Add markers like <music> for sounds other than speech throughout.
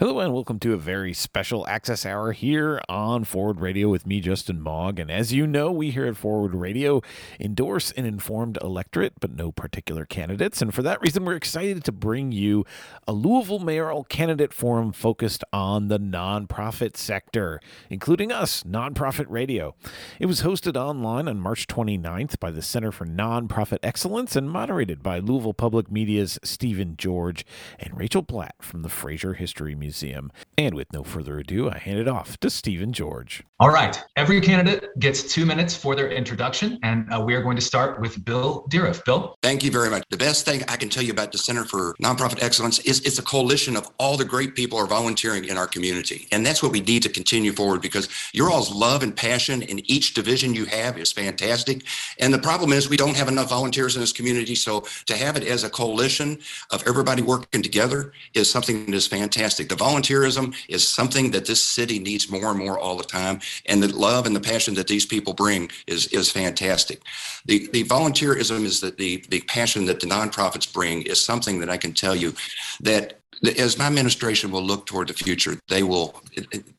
Hello and welcome to a very special Access Hour here on Forward Radio with me, Justin Mogg. And as you know, we here at Forward Radio endorse an informed electorate, but no particular candidates. And for that reason, we're excited to bring you a Louisville mayoral candidate forum focused on the nonprofit sector, including us, Nonprofit Radio. It was hosted online on March 29th by the Center for Nonprofit Excellence and moderated by Louisville Public Media's Stephen George and Rachel Platt from the Frazier History Museum. Museum. And with no further ado, I hand it off to Stephen George. All right. Every candidate gets two minutes for their introduction, and uh, we are going to start with Bill Dieruf. Bill? Thank you very much. The best thing I can tell you about the Center for Nonprofit Excellence is it's a coalition of all the great people are volunteering in our community. And that's what we need to continue forward because your all's love and passion in each division you have is fantastic. And the problem is we don't have enough volunteers in this community. So to have it as a coalition of everybody working together is something that is fantastic. The volunteerism is something that this city needs more and more all the time. And the love and the passion that these people bring is, is fantastic. The, the volunteerism is that the, the passion that the nonprofits bring is something that I can tell you that as my administration will look toward the future, they will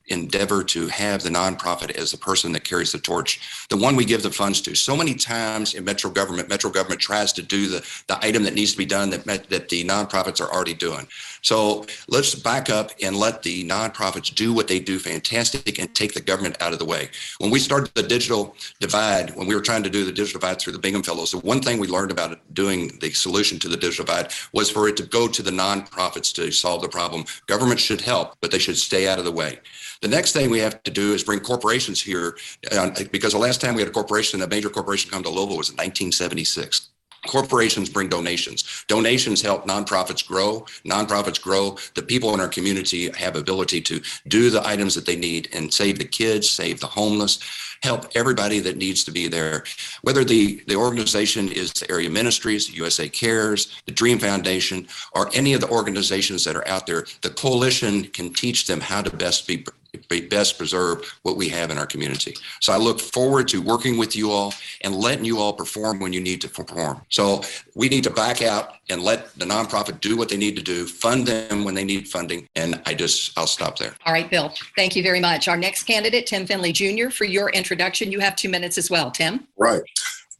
endeavor to have the nonprofit as the person that carries the torch, the one we give the funds to. So many times in metro government, metro government tries to do the, the item that needs to be done that, that the nonprofits are already doing. So let's back up and let the nonprofits do what they do fantastic and take the government out of the way. When we started the digital divide, when we were trying to do the digital divide through the Bingham Fellows, the one thing we learned about doing the solution to the digital divide was for it to go to the nonprofits to solve the problem. Government should help, but they should stay out of the way. The next thing we have to do is bring corporations here uh, because the last time we had a corporation, a major corporation come to Louisville was in 1976. Corporations bring donations. Donations help nonprofits grow. Nonprofits grow. The people in our community have ability to do the items that they need and save the kids, save the homeless, help everybody that needs to be there. Whether the, the organization is the area ministries, USA Cares, the Dream Foundation, or any of the organizations that are out there, the coalition can teach them how to best be best preserve what we have in our community. So I look forward to working with you all and letting you all perform when you need to perform. So we need to back out and let the nonprofit do what they need to do, fund them when they need funding. And I just, I'll stop there. All right, Bill. Thank you very much. Our next candidate, Tim Findley Jr., for your introduction. You have two minutes as well, Tim. Right.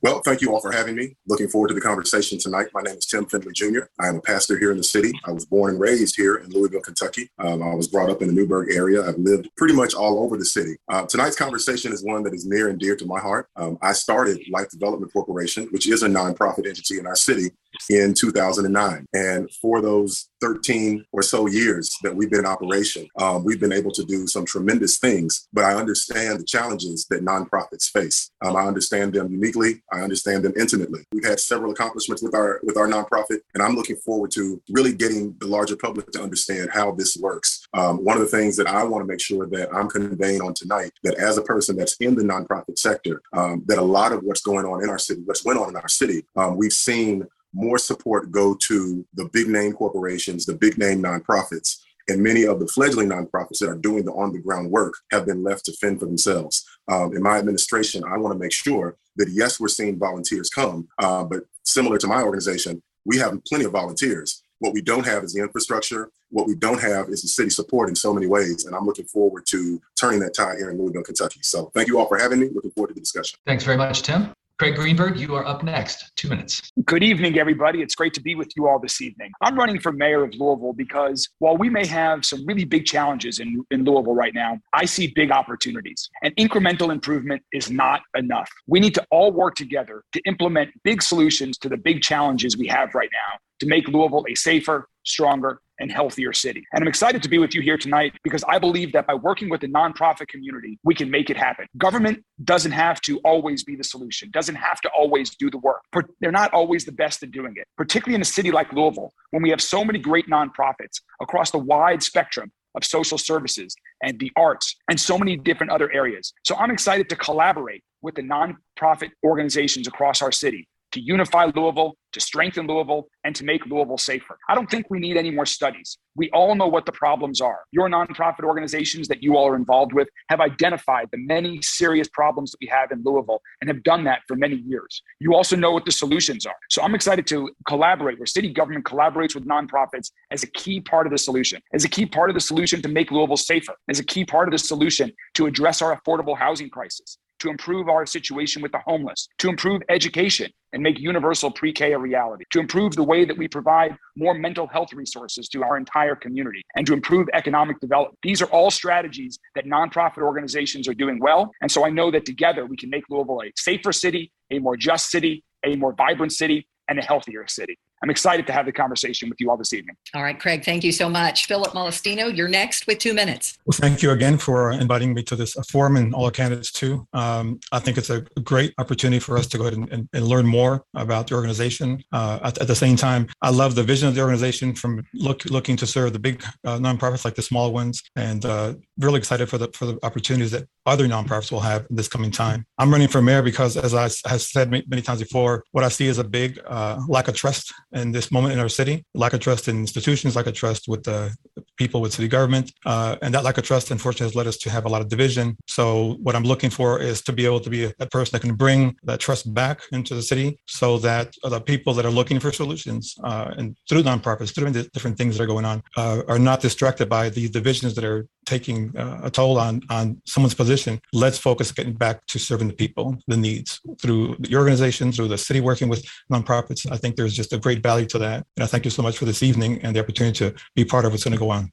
Well, thank you all for having me. Looking forward to the conversation tonight. My name is Tim Findley Jr. I am a pastor here in the city. I was born and raised here in Louisville, Kentucky. Um, I was brought up in the Newburg area. I've lived pretty much all over the city. Uh, tonight's conversation is one that is near and dear to my heart. Um, I started Life Development Corporation, which is a nonprofit entity in our city, in 2009. And for those 13 or so years that we've been in operation, um, we've been able to do some tremendous things. But I understand the challenges that nonprofits face. Um, I understand them uniquely. I understand them intimately. We've had several accomplishments with our with our nonprofit, and I'm looking forward to really getting the larger public to understand how this works. Um, one of the things that I want to make sure that I'm conveying on tonight, that as a person that's in the nonprofit sector, um, that a lot of what's going on in our city, what's went on in our city, um, we've seen more support go to the big name corporations, the big name nonprofits. And many of the fledgling nonprofits that are doing the on the ground work have been left to fend for themselves. Um, in my administration, I want to make sure that yes, we're seeing volunteers come, uh, but similar to my organization, we have plenty of volunteers. What we don't have is the infrastructure. What we don't have is the city support in so many ways. And I'm looking forward to turning that tide here in Louisville, Kentucky. So thank you all for having me. Looking forward to the discussion. Thanks very much, Tim. Craig Greenberg, you are up next. Two minutes. Good evening, everybody. It's great to be with you all this evening. I'm running for mayor of Louisville because while we may have some really big challenges in, in Louisville right now, I see big opportunities. And incremental improvement is not enough. We need to all work together to implement big solutions to the big challenges we have right now to make Louisville a safer, stronger, and healthier city. And I'm excited to be with you here tonight because I believe that by working with the nonprofit community, we can make it happen. Government doesn't have to always be the solution, doesn't have to always do the work. They're not always the best at doing it, particularly in a city like Louisville, when we have so many great nonprofits across the wide spectrum of social services and the arts and so many different other areas. So I'm excited to collaborate with the nonprofit organizations across our city to unify Louisville, to strengthen Louisville, and to make Louisville safer. I don't think we need any more studies. We all know what the problems are. Your nonprofit organizations that you all are involved with have identified the many serious problems that we have in Louisville and have done that for many years. You also know what the solutions are. So I'm excited to collaborate where city government collaborates with nonprofits as a key part of the solution, as a key part of the solution to make Louisville safer, as a key part of the solution to address our affordable housing crisis, to improve our situation with the homeless, to improve education and make universal pre K a reality, to improve the way that we provide more mental health resources to our entire community, and to improve economic development. These are all strategies that nonprofit organizations are doing well. And so I know that together we can make Louisville a safer city, a more just city, a more vibrant city, and a healthier city. I'm excited to have the conversation with you all this evening. All right, Craig, thank you so much. Philip Molestina, you're next with two minutes. Well, thank you again for inviting me to this forum and all our candidates too. Um, I think it's a great opportunity for us to go ahead and, and, and learn more about the organization. Uh, at, at, the same time, I love the vision of the organization from look, looking to serve the big uh, nonprofits like the small ones, and uh, really excited for the for the opportunities that other nonprofits will have in this coming time. I'm running for mayor because, as I have said many times before, what I see is a big uh, lack of trust in this moment in our city, lack of trust in institutions, lack of trust with the people with city government. Uh, and that lack of trust, unfortunately, has led us to have a lot of division. So, what I'm looking for is to be able to be a, a person that can bring that trust back into the city so that the people that are looking for solutions uh, and through nonprofits, through the different things that are going on, uh, are not distracted by the divisions that are taking uh, a toll on, on someone's position. Let's focus getting back to serving the people, the needs through the organization, through the city working with nonprofits. I think there's just a great value to that. And I thank you so much for this evening and the opportunity to be part of what's going to go on.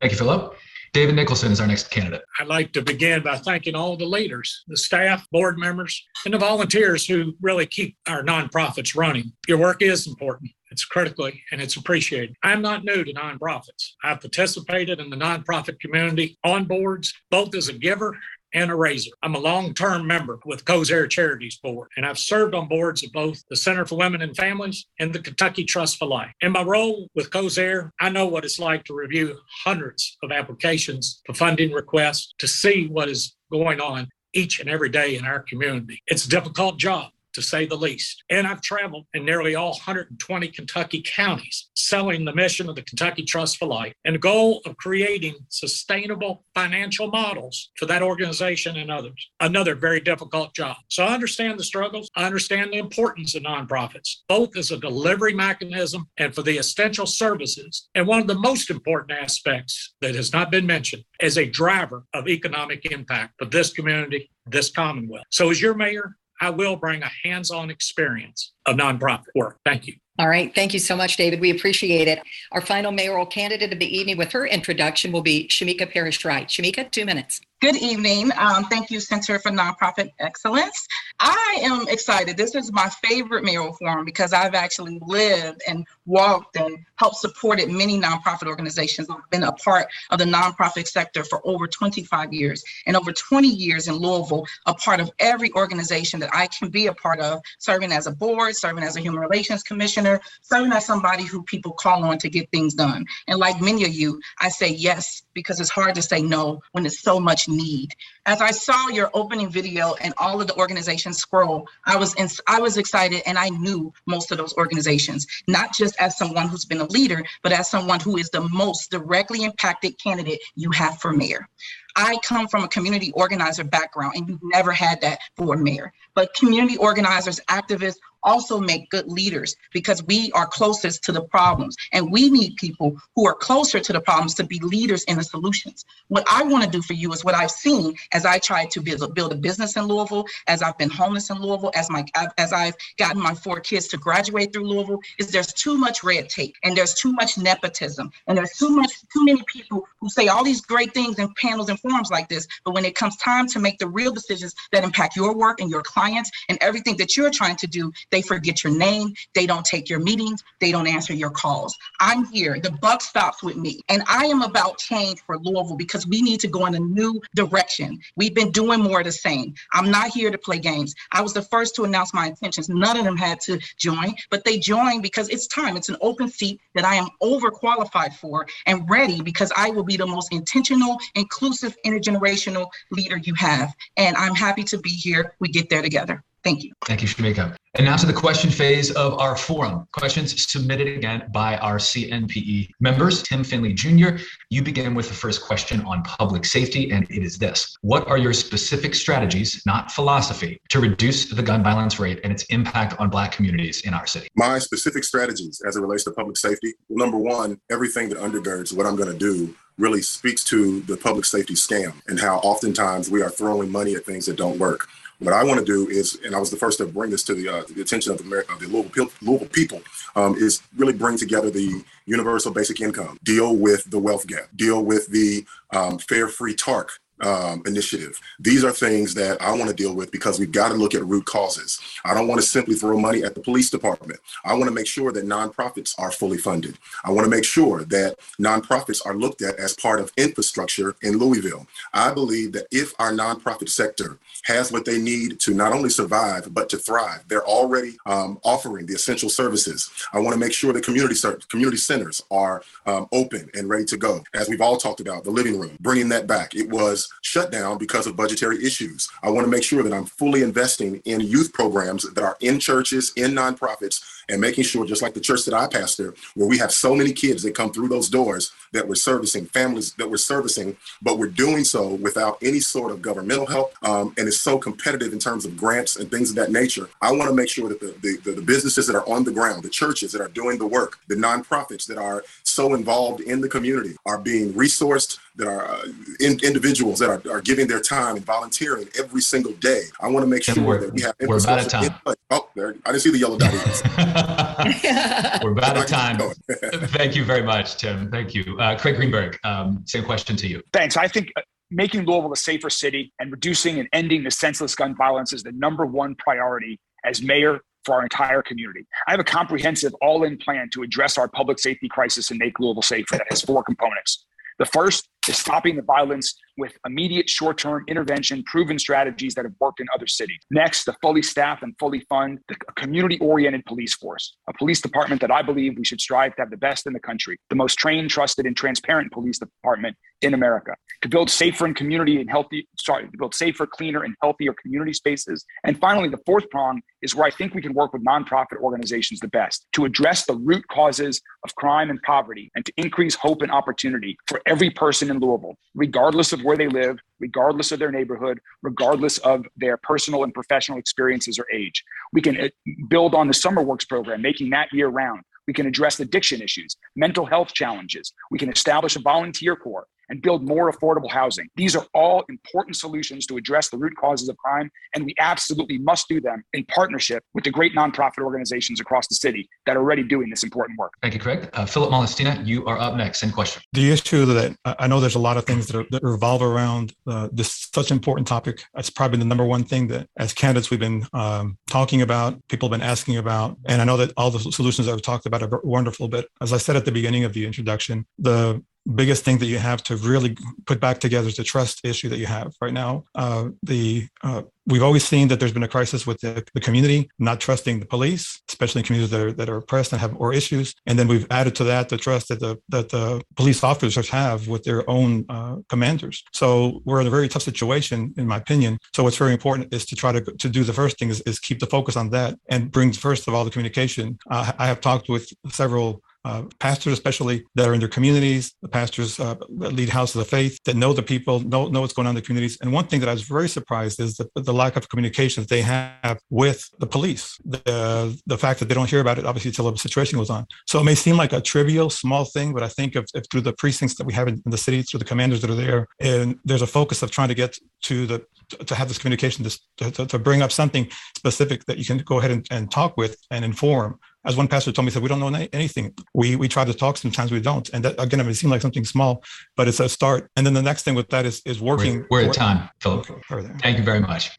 Thank you, Philip. David Nicholson is our next candidate. I'd like to begin by thanking all the leaders, the staff, board members, and the volunteers who really keep our nonprofits running. Your work is important. It's critically and it's appreciated. I'm not new to nonprofits. I've participated in the nonprofit community on boards, both as a giver and a razor. I'm a long term member with Kosair Charities Board, and I've served on boards of both the Center for Women and Families and the Kentucky Trust for Life. In my role with Kosair, I know what it's like to review hundreds of applications for funding requests to see what is going on each and every day in our community. It's a difficult job to say the least. And I've traveled in nearly all 120 Kentucky counties selling the mission of the Kentucky Trust for Life and the goal of creating sustainable financial models for that organization and others. Another very difficult job. So I understand the struggles. I understand the importance of nonprofits, both as a delivery mechanism and for the essential services. And one of the most important aspects that has not been mentioned as a driver of economic impact for this community, this Commonwealth. So, as your mayor, I will bring a hands on experience of nonprofit work. Thank you. All right. Thank you so much, David. We appreciate it. Our final mayoral candidate of the evening with her introduction will be Shameka Parrish Wright. Shameka, two minutes. Good evening. Um, thank you, Center for Nonprofit Excellence. I am excited. This is my favorite mayoral forum because I've actually lived and walked and helped supported many nonprofit organizations. I've been a part of the nonprofit sector for over 25 years and over 20 years in Louisville, a part of every organization that I can be a part of, serving as a board, serving as a human relations commissioner, serving as somebody who people call on to get things done. And like many of you, I say yes because it's hard to say no when it's so much need. As I saw your opening video and all of the organizations scroll, I was in, I was excited and I knew most of those organizations, not just as someone who's been a leader, but as someone who is the most directly impacted candidate you have for mayor. I come from a community organizer background, and you've never had that for mayor. But community organizers, activists, also make good leaders because we are closest to the problems. And we need people who are closer to the problems to be leaders in the solutions. What I want to do for you is what I've seen as I try to build, build a business in Louisville, as I've been homeless in Louisville, as my as I've gotten my four kids to graduate through Louisville, is there's too much red tape and there's too much nepotism. And there's too much too many people who say all these great things in panels and forums like this, but when it comes time to make the real decisions that impact your work and your clients and everything that you're trying to do, they forget your name. They don't take your meetings. They don't answer your calls. I'm here. The buck stops with me. And I am about change for Louisville because we need to go in a new direction. We've been doing more of the same. I'm not here to play games. I was the first to announce my intentions. None of them had to join, but they joined because it's time. It's an open seat that I am overqualified for and ready because I will be the most intentional, inclusive, intergenerational leader you have. And I'm happy to be here. We get there together. Thank you. Thank you, Shameka. And now to the question phase of our forum. Questions submitted again by our CNPE members. Tim Findley Jr., you begin with the first question on public safety, and it is this What are your specific strategies, not philosophy, to reduce the gun violence rate and its impact on Black communities in our city? My specific strategies as it relates to public safety well, number one, everything that undergirds what I'm going to do really speaks to the public safety scam and how oftentimes we are throwing money at things that don't work. What I want to do is, and I was the first to bring this to the, uh, the attention of, America, of the Louisville, Louisville people, um, is really bring together the universal basic income, deal with the wealth gap, deal with the um, fair free TARC um, initiative. These are things that I want to deal with because we've got to look at root causes. I don't want to simply throw money at the police department. I want to make sure that nonprofits are fully funded. I want to make sure that nonprofits are looked at as part of infrastructure in Louisville. I believe that if our nonprofit sector has what they need to not only survive but to thrive, they're already um, offering the essential services. I want to make sure that community community centers are um, open and ready to go. As we've all talked about, the living room, bringing that back. It was shut down because of budgetary issues. I want to make sure that I'm fully investing in youth programs that are in churches, in nonprofits, and making sure, just like the church that I pastor, where we have so many kids that come through those doors that we're servicing, families that we're servicing, but we're doing so without any sort of governmental help. Um, and it's so competitive in terms of grants and things of that nature. I want to make sure that the, the, the businesses that are on the ground, the churches that are doing the work, the nonprofits that are so involved in the community are being resourced, that are uh, in, individuals that are, are giving their time and volunteering every single day. I want to make sure that we have we're about of time. Oh, there, I didn't see the yellow dot. <laughs> <laughs> we're about of time. <laughs> Thank you very much, Tim. Thank you. Uh, Craig Greenberg, um, same question to you. Thanks. I think uh, making Louisville a safer city and reducing and ending the senseless gun violence is the number one priority as mayor for our entire community. I have a comprehensive all in plan to address our public safety crisis and make Louisville safer that has four components. The first is stopping the violence with immediate short term intervention, proven strategies that have worked in other cities. Next, the fully staff and fully fund the community oriented police force, a police department that I believe we should strive to have the best in the country, the most trained, trusted, and transparent police department in America. To build safer and community and healthy, sorry, to build safer, cleaner, and healthier community spaces. And finally, the fourth prong is where I think we can work with nonprofit organizations the best to address the root causes of crime and poverty and to increase hope and opportunity for every person in Louisville, regardless of where they live, regardless of their neighborhood, regardless of their personal and professional experiences or age. We can uh, build on the Summer Works program, making that year round. We can address addiction issues, mental health challenges. We can establish a volunteer corps and build more affordable housing. These are all important solutions to address the root causes of crime, and we absolutely must do them in partnership with the great nonprofit organizations across the city that are already doing this important work. Thank you, Craig. Uh, Philip Molestina, you are up next. Same question. The issue that I know there's a lot of things that, are, that revolve around uh, this such important topic. That's probably the number one thing that as candidates we've been um, talking about, people have been asking about, and I know that all the solutions that we've talked about are wonderful. But as I said at the beginning of the introduction, the biggest thing that you have to really put back together is the trust issue that you have right now. Uh, the uh, we've always seen that there's been a crisis with the, the, community not trusting the police, especially in communities that are, that are oppressed and have or issues. And then we've added to that the trust that the that the police officers have with their own uh, commanders. So we're in a very tough situation, in my opinion. So what's very important is to try to to do the first thing is, is keep the focus on that and bring first of all the communication. Uh, I have talked with several uh, pastors, especially that are in their communities, the pastors uh, lead houses of faith that know the people, know, know what's going on in the communities. And one thing that I was very surprised is the, the lack of communication that they have with the police. The, the fact that they don't hear about it, obviously, until the situation goes on. So it may seem like a trivial, small thing, but I think if, if through the precincts that we have in, in the city, through the commanders that are there, and there's a focus of trying to get to the to have this communication, this, to, to bring up something specific that you can go ahead and, and talk with and inform as one pastor told me, he said, we don't know anything. We we try to talk, sometimes we don't. And that again, it may seem like something small, but it's a start. And then the next thing with that is is working. We're, we're at time, Philip. Okay, Thank you very much.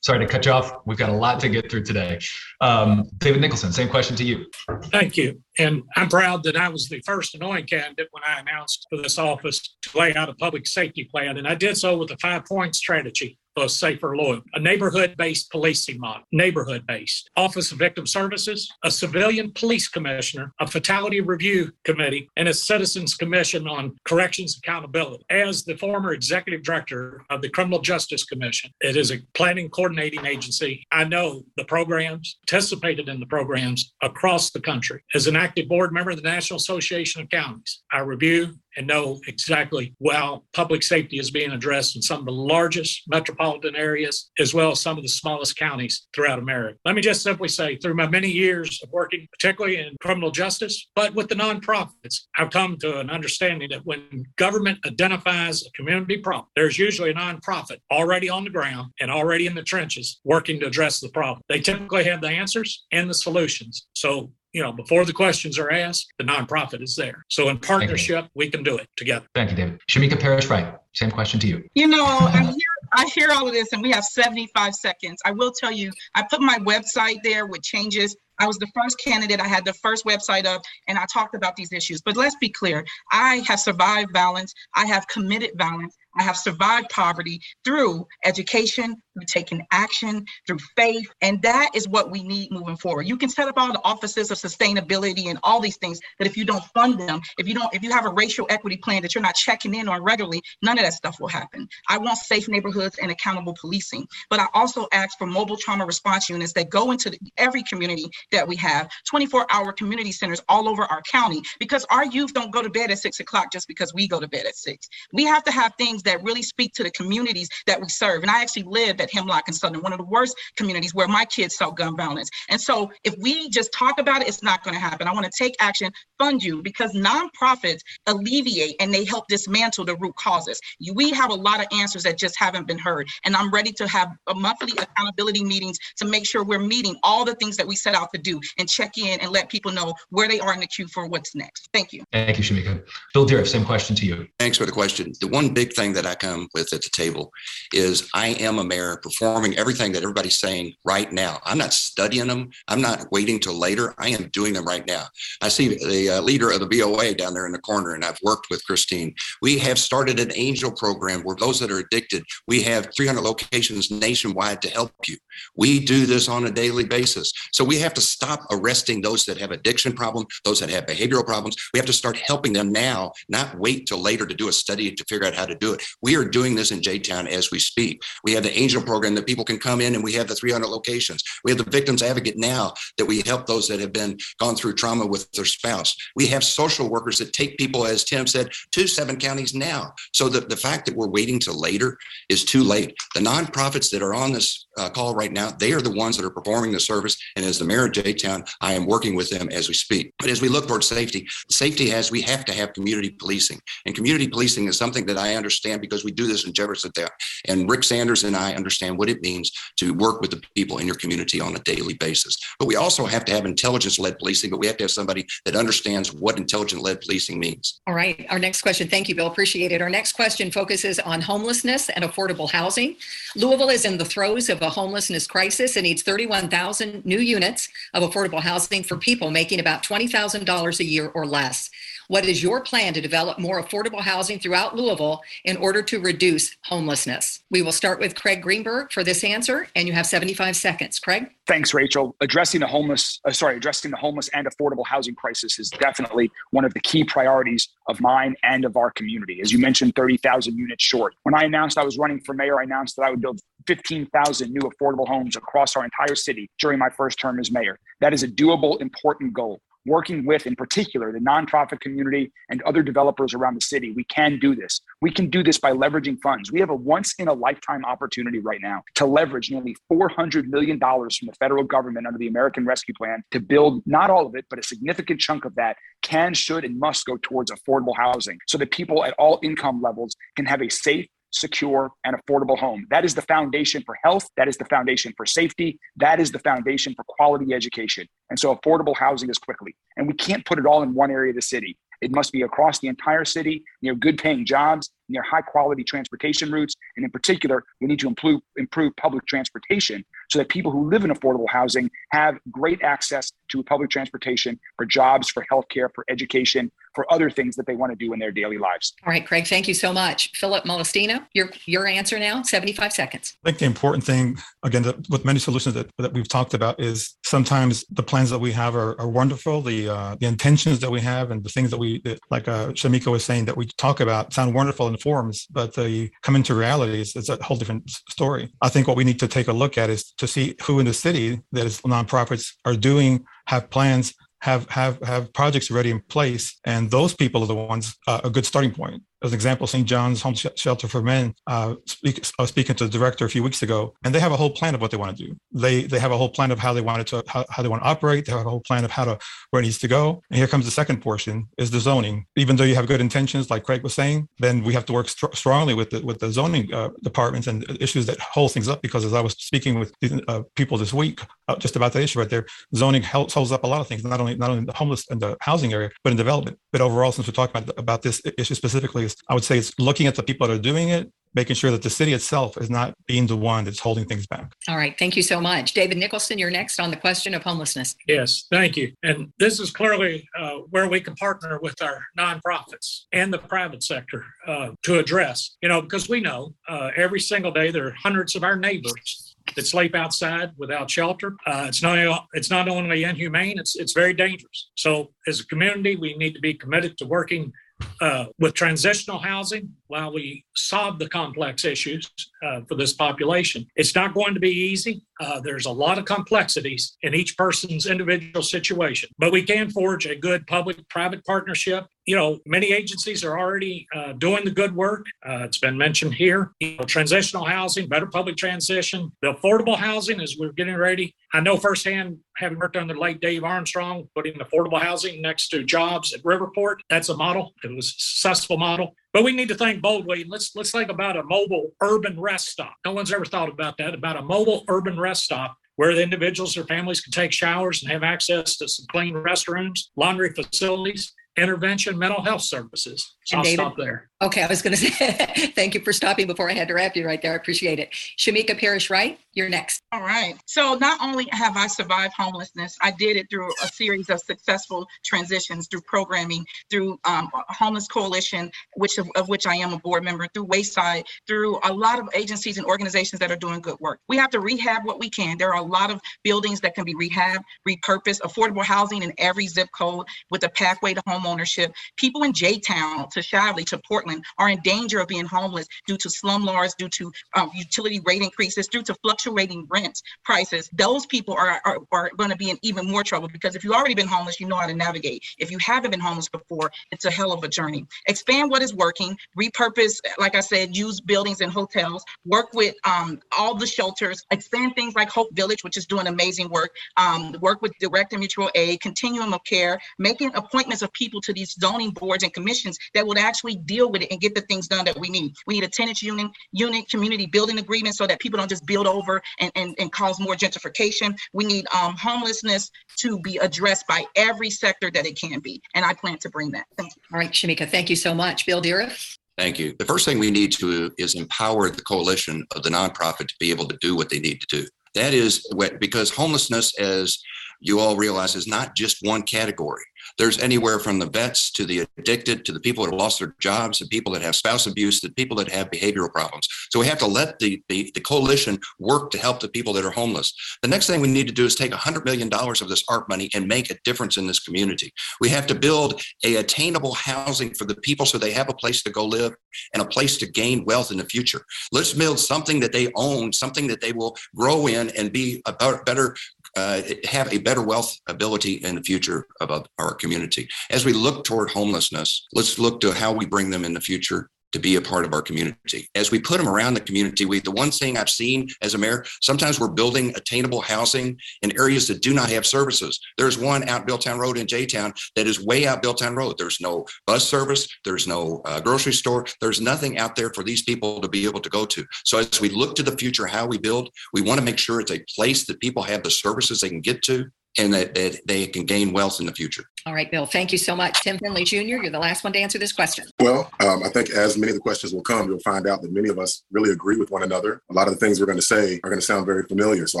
Sorry to cut you off. We've got a lot to get through today. Um, David Nicholson, same question to you. Thank you. And I'm proud that I was the first annoying candidate when I announced for this office to lay out a public safety plan. And I did so with a five point strategy a safer Louisville, a neighborhood based policing model, neighborhood based, Office of Victim Services, a civilian police commissioner, a fatality review committee, and a citizens commission on corrections accountability. As the former executive director of the Criminal Justice Commission, it is a planning coordinating agency. I know the programs, participated in the programs across the country. As an active board member of the National Association of Counties, I review and know exactly well public safety is being addressed in some of the largest metropolitan areas as well as some of the smallest counties throughout America. Let me just simply say, through my many years of working, particularly in criminal justice, but with the nonprofits, I've come to an understanding that when government identifies a community problem, there's usually a nonprofit already on the ground and already in the trenches working to address the problem. They typically have the answers and the solutions. So you know, before the questions are asked, the nonprofit is there. So in partnership, we can do it together. Thank you, David. Shameka Parrish Wright, same question to you. You know, I hear, I hear all of this and we have 75 seconds. I will tell you, I put my website there with changes. I was the first candidate. I had the first website up and I talked about these issues. But let's be clear I have survived violence, I have committed violence. I have survived poverty through education, through taking action, through faith. And that is what we need moving forward. You can set up all the offices of sustainability and all these things, but if you don't fund them, if you don't, if you have a racial equity plan that you're not checking in on regularly, none of that stuff will happen. I want safe neighborhoods and accountable policing. But I also ask for mobile trauma response units that go into the, every community that we have, 24 hour community centers all over our county, because our youth don't go to bed at six o'clock just because we go to bed at six. We have to have things that really speak to the communities that we serve. And I actually lived at Hemlock and Southern, one of the worst communities where my kids saw gun violence. And so if we just talk about it, it's not going to happen. I want to take action, fund you, because nonprofits alleviate and they help dismantle the root causes. We have a lot of answers that just haven't been heard. And I'm ready to have a monthly accountability meetings to make sure we're meeting all the things that we set out to do and check in and let people know where they are in the queue for what's next. Thank you. Thank you, Shameka. Bill Dieruf, same question to you. Thanks for the question. The one big thing that I come with at the table is I am a mayor performing everything that everybody's saying right now. I'm not studying them. I'm not waiting till later. I am doing them right now. I see the uh, leader of the BOA down there in the corner, and I've worked with Christine. We have started an angel program where those that are addicted, we have 300 locations nationwide to help you. We do this on a daily basis. So we have to stop arresting those that have addiction problems, those that have behavioral problems. We have to start helping them now, not wait till later to do a study to figure out how to do it. We are doing this in J Town as we speak. We have the angel program that people can come in and we have the 300 locations. We have the victims advocate now that we help those that have been gone through trauma with their spouse. We have social workers that take people, as Tim said, to seven counties now. So the, the fact that we're waiting till later is too late. The nonprofits that are on this uh, call right now, they are the ones that are performing the service. And as the mayor of J Town, I am working with them as we speak. But as we look towards safety, safety has, we have to have community policing. And community policing is something that I understand because we do this in Jefferson Town. And Rick Sanders and I understand what it means to work with the people in your community on a daily basis. But we also have to have intelligence led policing, but we have to have somebody that understands what intelligent led policing means. All right. Our next question. Thank you, Bill. Appreciate it. Our next question focuses on homelessness and affordable housing. Louisville is in the throes of a homelessness crisis and needs 31,000 new units of affordable housing for people making about $20,000 a year or less. What is your plan to develop more affordable housing throughout Louisville in order to reduce homelessness? We will start with Craig Greenberg for this answer, and you have 75 seconds. Craig? Thanks, Rachel. Addressing the homeless, uh, sorry, addressing the homeless and affordable housing crisis is definitely one of the key priorities of mine and of our community. As you mentioned, 30,000 units short. When I announced I was running for mayor, I announced that I would build 15,000 new affordable homes across our entire city during my first term as mayor. That is a doable, important goal working with, in particular, the nonprofit community and other developers around the city, we can do this. We can do this by leveraging funds. We have a once in a lifetime opportunity right now to leverage nearly $400 million from the federal government under the American Rescue Plan to build not all of it, but a significant chunk of that can, should, and must go towards affordable housing so that people at all income levels can have a safe, secure, and affordable home. That is the foundation for health. That is the foundation for safety. That is the foundation for quality education. And so affordable housing is quickly. And we can't put it all in one area of the city. It must be across the entire city, near good paying jobs, near high quality transportation routes. And in particular, we need to improve, improve public transportation so that people who live in affordable housing have great access to public transportation for jobs, for healthcare, for education, for other things that they want to do in their daily lives. All right, Craig, thank you so much. Philip Molestina, your your answer now, 75 seconds. I think the important thing, again, with many solutions that, that we've talked about is sometimes the plans that we have are, are wonderful. The uh, the intentions that we have and the things that we, that, like uh, Shameka was saying, that we talk about sound wonderful in forums, but they come into reality, is, it's a whole different story. I think what we need to take a look at is to see who in the city that is nonprofits are doing, have plans have have have projects already in place and those people are the ones uh, a good starting point as an example, St. John's Home Shelter for Men. Uh, speak, I was speaking to the director a few weeks ago, and they have a whole plan of what they want to do. They they have a whole plan of how they want it to how, how they want to operate. They have a whole plan of how to where it needs to go. And here comes the second portion: is the zoning. Even though you have good intentions, like Craig was saying, then we have to work st- strongly with the with the zoning uh, departments and issues that hold things up. Because as I was speaking with uh, people this week, uh, just about that issue right there, zoning holds, holds up a lot of things, not only not only the homeless and the housing area, but in development. But overall, since we're talking about about this issue specifically is I would say it's looking at the people that are doing it, making sure that the city itself is not being the one that's holding things back. All right. Thank you so much. David Nicholson, you're next on the question of homelessness. Yes, thank you. And this is clearly uh, where we can partner with our nonprofits and the private sector uh, to address, you know, because we know uh, every single day there are hundreds of our neighbors that sleep outside without shelter. Uh, it's not it's not only inhumane; it's it's very dangerous. So, as a community, we need to be committed to working uh, with transitional housing while we solve the complex issues uh, for this population. It's not going to be easy. Uh, there's a lot of complexities in each person's individual situation, but we can forge a good public private partnership. You know, many agencies are already uh, doing the good work. Uh, it's been mentioned here. You know, transitional housing, better public transition, the affordable housing as we're getting ready. I know firsthand, having worked under late Dave Armstrong, putting affordable housing next to jobs at Riverport. That's a model. It was a successful model. But we need to think boldly. Let's let's think about a mobile urban rest stop. No one's ever thought about that. About a mobile urban rest stop where the individuals or families can take showers and have access to some clean restrooms, laundry facilities, intervention, mental health services. So I'll David, stop there. Okay, I was going <laughs> to say thank you for stopping before I had to wrap you right there. I appreciate it. Shameka Parrish Wright, you're next. All right. So not only have I survived homelessness, I did it through a series of successful transitions through programming, through um, Homeless Coalition, which of, of, which I am a board member, through Wayside, through a lot of agencies and organizations that are doing good work. We have to rehab what we can. There are a lot of buildings that can be rehabbed, repurposed, affordable housing in every zip code with a pathway to home ownership. People in J-Town to Shively to Portland are in danger of being homeless due to slumlords, due to um, utility rate increases, due to fluctuating rent prices. Those people are, are, are going to be in even more trouble because if you've already been homeless, you know how to navigate. If you haven't been homeless before, it's a hell of a journey. Expand what is working, repurpose, like I said, use buildings and hotels, work with um, all the shelters, expand things like Hope Village, which is doing amazing work, um, work with direct and mutual aid, continuum of care, making appointments of people to these zoning boards and commissions that would actually deal with it and get the things done that we need. We need a tenants union, unit community building agreement so that people don't just build over and, and, and cause more gentrification. We need um, homelessness to be addressed by every sector that it can be. And I plan to bring that. Thank you. All right, Shameka, thank you so much. Bill Dieruf. Thank you. The first thing we need to is empower the coalition of the nonprofit to be able to do what they need to do. That is what, because homelessness, as you all realize, is not just one category. There's anywhere from the vets to the addicted to the people that have lost their jobs, and people that have spouse abuse, to people that have behavioral problems. So we have to let the, the, the coalition work to help the people that are homeless. The next thing we need to do is take $100 million of this ARP money and make a difference in this community. We have to build a attainable housing for the people so they have a place to go live and a place to gain wealth in the future. Let's build something that they own, something that they will grow in and be a better uh, have a better wealth ability in the future of our community. As we look toward homelessness, let's look to how we bring them in the future to be a part of our community. As we put them around the community, we the one thing I've seen as a mayor, sometimes we're building attainable housing in areas that do not have services. There's one out Billtown Road in J-Town that is way out Billtown Road. There's no bus service, there's no uh, grocery store, there's nothing out there for these people to be able to go to. So as we look to the future, how we build, we want to make sure it's a place that people have the services they can get to and that, that they can gain wealth in the future. All right, Bill. Thank you so much. Tim Findley Jr., you're the last one to answer this question. Well, um, I think as many of the questions will come, you'll find out that many of us really agree with one another. A lot of the things we're going to say are going to sound very familiar. So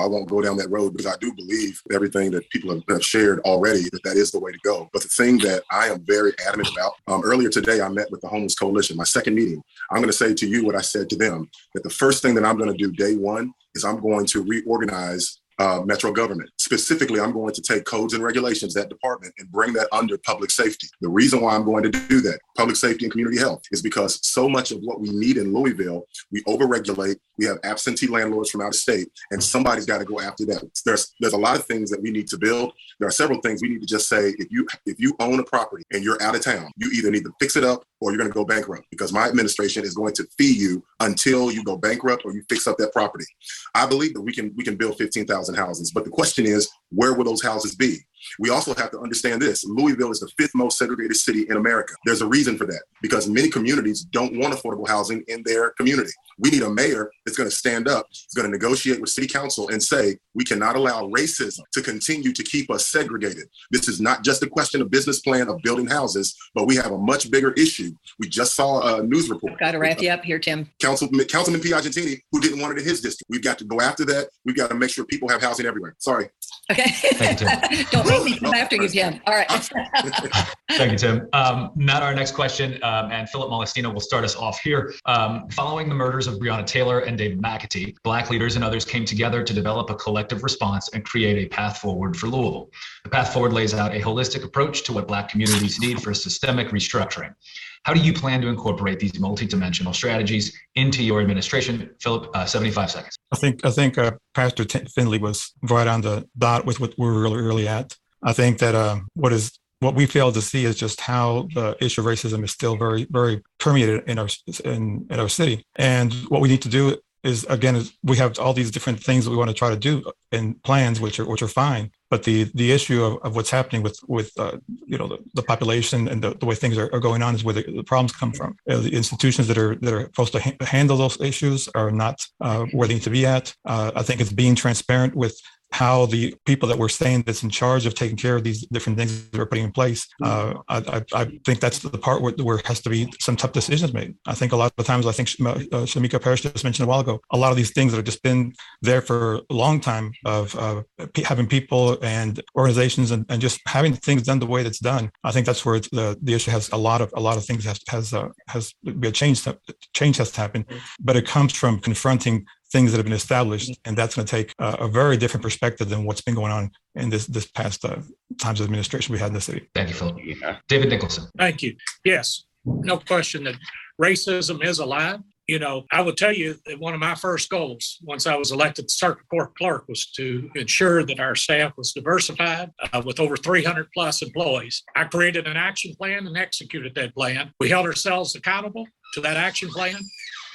I won't go down that road because I do believe everything that people have, have shared already that that is the way to go. But the thing that I am very adamant about, um, earlier today, I met with the Homeless Coalition, my second meeting. I'm going to say to you what I said to them that the first thing that I'm going to do day one is I'm going to reorganize uh, metro government. Specifically, I'm going to take codes and regulations, that department, and bring that under public safety. The reason why I'm going to do that, public safety and community health, is because so much of what we need in Louisville, we overregulate. We have absentee landlords from out of state, and somebody's got to go after that. There's there's a lot of things that we need to build. There are several things we need to just say. If you if you own a property and you're out of town, you either need to fix it up or you're going to go bankrupt because my administration is going to fee you until you go bankrupt or you fix up that property. I believe that we can we can build 15,000 houses, but the question is, where will those houses be? We also have to understand this Louisville is the fifth most segregated city in America. There's a reason for that because many communities don't want affordable housing in their community. We need a mayor that's going to stand up, is going to negotiate with city council and say, we cannot allow racism to continue to keep us segregated. This is not just a question of business plan of building houses, but we have a much bigger issue. We just saw a news report. i Got to wrap you up here, Tim. Councilman, Councilman Piagentini, who didn't want it in his district. We've got to go after that. We've got to make sure people have housing everywhere. Sorry. <laughs> Okay. You, Tim. <laughs> Don't make me come after you, Tim. All right. <laughs> Thank you, Tim. Um, Matt, our next question, um, and Philip Molestina will start us off here. Um, following the murders of Breonna Taylor and David McAtee, Black leaders and others came together to develop a collective response and create a path forward for Louisville. The path forward lays out a holistic approach to what Black communities need for systemic restructuring. How do you plan to incorporate these multidimensional strategies into your administration? Philip, uh, 75 seconds. I think I think uh, Pastor T- Findley was right on the dot with what we're really really at. I think that uh, what is what we fail to see is just how the issue of racism is still very very permeated in our in, in our city, and what we need to do is again is we have all these different things that we want to try to do and plans which are which are fine but the the issue of, of what's happening with with uh, you know the, the population and the, the way things are, are going on is where the, the problems come from. Uh, the institutions that are that are supposed to ha- handle those issues are not uh, where they need to be at. Uh, i think it's being transparent with how the people that we're saying that's in charge of taking care of these different things that we're putting in place. Uh, I, I, think that's the part where, where has to be some tough decisions made. I think a lot of times, I think uh, Shameka Parrish just mentioned a while ago, a lot of these things that have just been there for a long time of uh, having people and organizations and, and just having things done the way that's done. I think that's where the, the issue has a lot of a lot of things has has uh, has a change change has to happen, but it comes from confronting things that have been established, and that's going to take a, a, very different perspective than what's been going on in this this past uh, times of administration we had in the city. Thank you, Phil. David Nicholson. Thank you. Yes, no question that racism is alive. You know, I will tell you that one of my first goals once I was elected circuit court clerk was to ensure that our staff was diversified uh, with over 300 plus employees. I created an action plan and executed that plan. We held ourselves accountable to that action plan.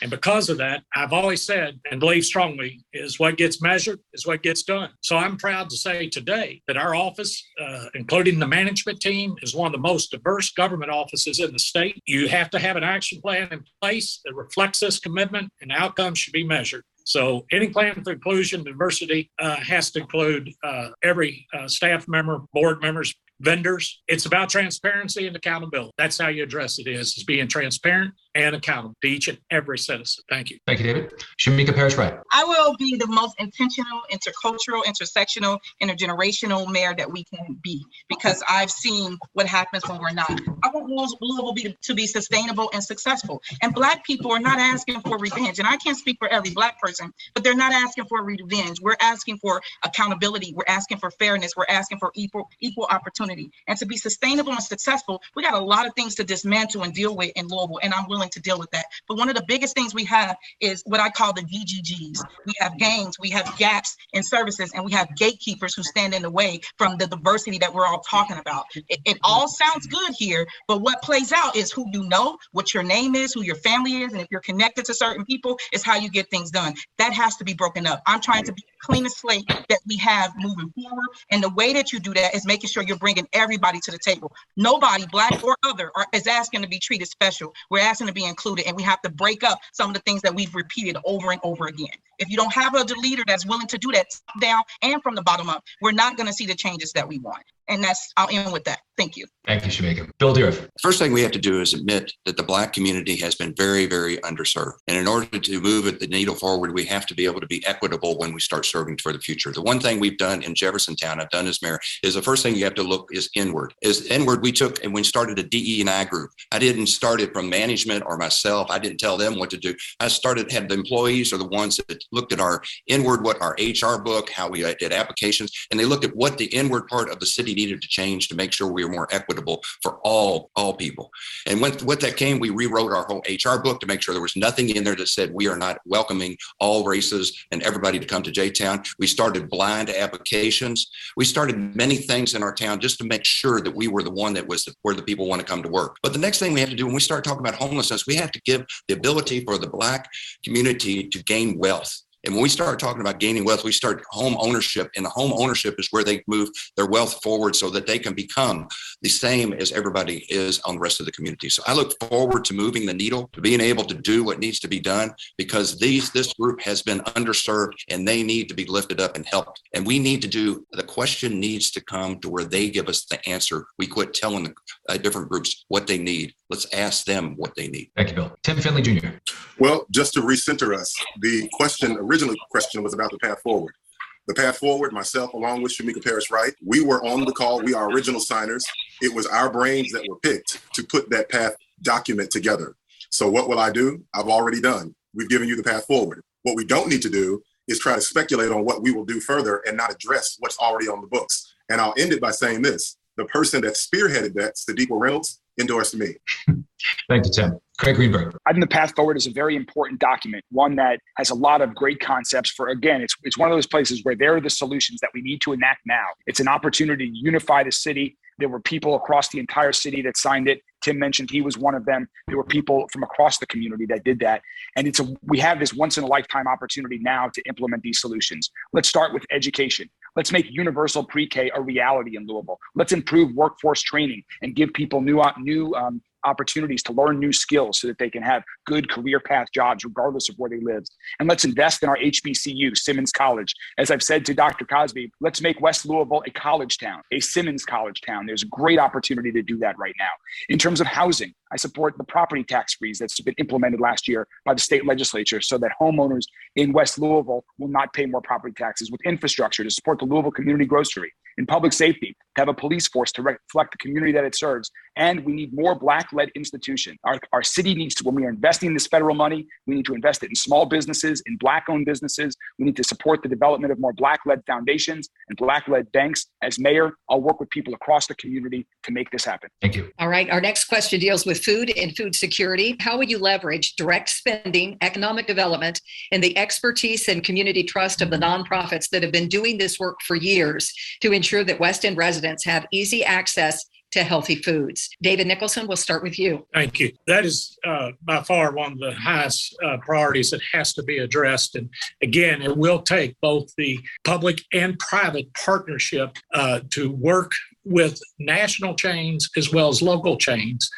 And because of that, I've always said and believe strongly is what gets measured is what gets done. So I'm proud to say today that our office, uh, including the management team, is one of the most diverse government offices in the state. You have to have an action plan in place that reflects this commitment, and outcomes should be measured. So any plan for inclusion diversity uh, has to include uh, every uh, staff member, board members, vendors. It's about transparency and accountability. That's how you address it is, is being transparent and accountable to each and every citizen. Thank you. Thank you, David. Shameka Parrish Wright. I will be the most intentional, intercultural, intersectional, intergenerational mayor that we can be because I've seen what happens when we're not. I want Louisville be, to be sustainable and successful. And Black people are not asking for revenge. And I can't speak for every Black person, but they're not asking for revenge. We're asking for accountability. We're asking for fairness. We're asking for equal equal opportunity. And to be sustainable and successful, we got a lot of things to dismantle and deal with in Louisville. And I'm willing to deal with that. But one of the biggest things we have is what I call the VGGs. We have gangs, we have gaps in services, and we have gatekeepers who stand in the way from the diversity that we're all talking about. It, it all sounds good here, but what plays out is who you know, what your name is, who your family is, and if you're connected to certain people, is how you get things done. That has to be broken up. I'm trying to be cleanest slate that we have moving forward. And the way that you do that is making sure you're bringing everybody to the table. Nobody, black or other, are, is asking to be treated special. We're asking to to be included and we have to break up some of the things that we've repeated over and over again. If you don't have a leader that's willing to do that down and from the bottom up, we're not going to see the changes that we want. And that's, I'll end with that. Thank you. Thank you, Shameka. Bill Dieruf. First thing we have to do is admit that the Black community has been very, very underserved. And in order to move it, the needle forward, we have to be able to be equitable when we start serving for the future. The one thing we've done in Jeffersontown, I've done as mayor, is the first thing you have to look is inward. Is inward, we took and we started a DE and I group. I didn't start it from management or myself. I didn't tell them what to do. I started, had the employees or the ones that looked at our inward, what our HR book, how we did applications, and they looked at what the inward part of the city needed to change to make sure we were more equitable for all all people. And when with that came, we rewrote our whole HR book to make sure there was nothing in there that said we are not welcoming all races and everybody to come to J Town. We started blind applications. We started many things in our town just to make sure that we were the one that was where the people want to come to work. But the next thing we have to do when we start talking about homelessness, we have to give the ability for the black community to gain wealth. And when we start talking about gaining wealth, we start home ownership, and the home ownership is where they move their wealth forward so that they can become the same as everybody is on the rest of the community. So I look forward to moving the needle, to being able to do what needs to be done, because these this group has been underserved and they need to be lifted up and helped. And we need to do the question needs to come to where they give us the answer. We quit telling the uh, different groups what they need. Let's ask them what they need. Thank you, Bill. Tim Findley Jr. Well, just to recenter us, the question, original question was about the path forward. The path forward, myself, along with Shameka Parrish Wright, we were on the call. We are original signers. It was our brains that were picked to put that path document together. So, what will I do? I've already done. We've given you the path forward. What we don't need to do is try to speculate on what we will do further and not address what's already on the books. And I'll end it by saying this the person that spearheaded that, Sadiqa Reynolds, endorsed me. <laughs> Thank you, Tim. Craig Greenberg. I think the path forward is a very important document, one that has a lot of great concepts for, again, it's, it's one of those places where there are the solutions that we need to enact now. It's an opportunity to unify the city. There were people across the entire city that signed it. Tim mentioned he was one of them. There were people from across the community that did that. And it's a, we have this once in a lifetime opportunity now to implement these solutions. Let's start with education. Let's make universal pre-K a reality in Louisville. Let's improve workforce training and give people new, new um, opportunities to learn new skills so that they can have good career path jobs regardless of where they live. And let's invest in our HBCU, Simmons College. As I've said to Dr. Cosby, let's make West Louisville a college town, a Simmons College town. There's a great opportunity to do that right now. In terms of housing, I support the property tax freeze that's been implemented last year by the state legislature so that homeowners in West Louisville will not pay more property taxes with infrastructure to support the Louisville Community Grocery, in public safety, to have a police force to reflect the community that it serves. And we need more Black led institutions. Our, our city needs to, when we are investing this federal money, we need to invest it in small businesses, in Black owned businesses. We need to support the development of more Black led foundations and Black led banks. As mayor, I'll work with people across the community to make this happen. Thank you. All right. Our next question deals with food and food security. How would you leverage direct spending, economic development, and the expertise and community trust of the nonprofits that have been doing this work for years to ensure that West End residents have easy access to healthy foods. David Nicholson, we'll start with you. Thank you. That is uh, by far one of the highest uh, priorities that has to be addressed. And again, it will take both the public and private partnership uh, to work with national chains as well as local chains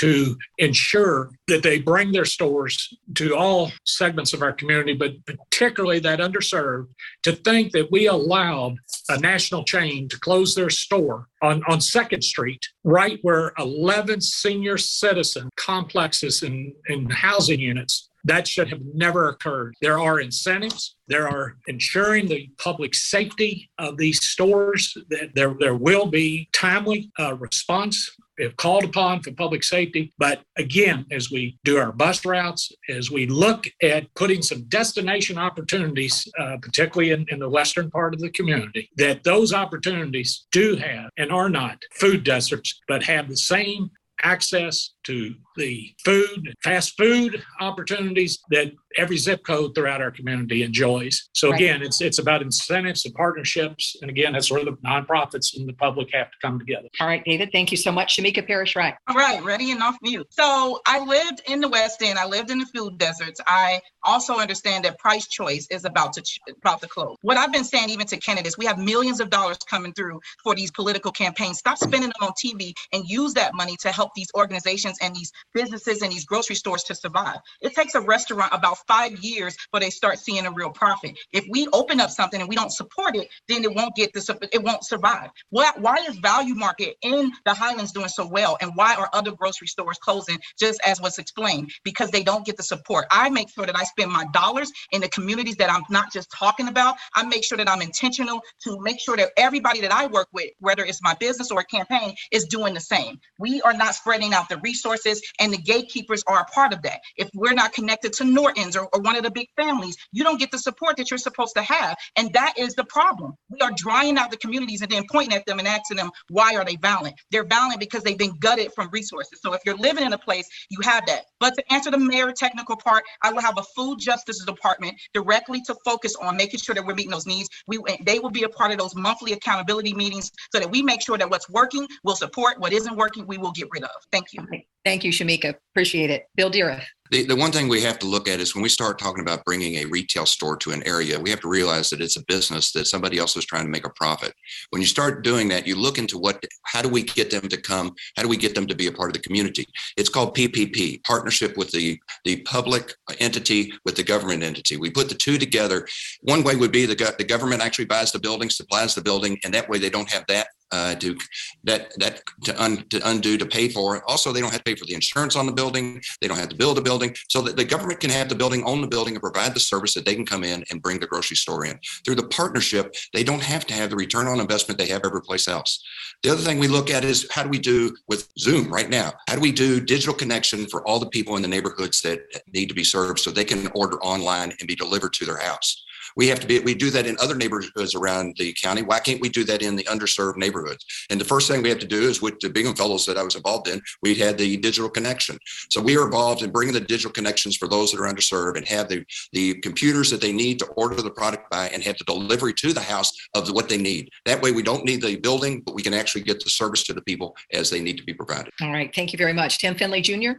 to ensure that they bring their stores to all segments of our community, but particularly that underserved, to think that we allowed a national chain to close their store on, on Second Street, right where 11 senior citizen complexes and, and housing units that should have never occurred. There are incentives. There are ensuring the public safety of these stores. That there, there will be timely uh, response if called upon for public safety. But again, as we do our bus routes, as we look at putting some destination opportunities, uh, particularly in, in the western part of the community, that those opportunities do have and are not food deserts, but have the same access to the food, fast food opportunities that every zip code throughout our community enjoys. So Right. again, it's it's about incentives and partnerships, and again, that's where the nonprofits and the public have to come together. All right, David, thank you so much. Shameka Parrish Wright? All right, ready and off mute. So I lived in the West End. I lived in the food deserts. I also understand that Price Choice is about to ch- about to close. What I've been saying, even to candidates, we have millions of dollars coming through for these political campaigns. Stop spending them on TV and use that money to help these organizations and these businesses and these grocery stores to survive. It takes a restaurant about five years before they start seeing a real profit. If we open up something and we don't support it, then it won't get this, it won't survive. Why, why is ValuMarket in the Highlands doing so well? And why are other grocery stores closing, just as was explained? Because they don't get the support. I make sure that I spend my dollars in the communities that I'm not just talking about. I make sure that I'm intentional to make sure that everybody that I work with, whether it's my business or a campaign, is doing the same. We are not spreading out the resources, and the gatekeepers are a part of that. If we're not connected to Norton's or, or one of the big families, you don't get the support that you're supposed to have. And that is the problem. We are drying out the communities and then pointing at them and asking them, why are they violent? They're violent because they've been gutted from resources. So if you're living in a place, you have that. But to answer the mayor technical part, I will have a food justice department directly to focus on making sure that we're meeting those needs. We they will be a part of those monthly accountability meetings so that we make sure that what's working, we'll support. What isn't working, we will get rid of. Thank you. Thank you, Shameka. Appreciate it. Bill Dieruf. The, the one thing we have to look at is when we start talking about bringing a retail store to an area, we have to realize that it's a business that somebody else is trying to make a profit. When you start doing that, you look into what, how do we get them to come? How do we get them to be a part of the community? It's called PPP, partnership with the, the public entity with the government entity. We put the two together. One way would be the, the government actually buys the building, supplies the building, and that way they don't have that uh, to that that to, un, to undo to pay for. Also, they don't have to pay for the insurance on the building. They don't have to build a building, so that the government can have the building, own the building, and provide the service that they can come in and bring the grocery store in. Through the partnership, they don't have to have the return on investment they have every place else. The other thing we look at is how do we do with Zoom right now? How do we do digital connection for all the people in the neighborhoods that need to be served so they can order online and be delivered to their house? We have to be, we do that in other neighborhoods around the county. Why can't we do that in the underserved neighborhoods? And the first thing we have to do is with the Bingham Fellows that I was involved in, we had the digital connection. So we are involved in bringing the digital connections for those that are underserved and have the, the computers that they need to order the product by and have the delivery to the house of what they need. That way we don't need the building, but we can actually get the service to the people as they need to be provided. All right. Thank you very much. Tim Findley Jr.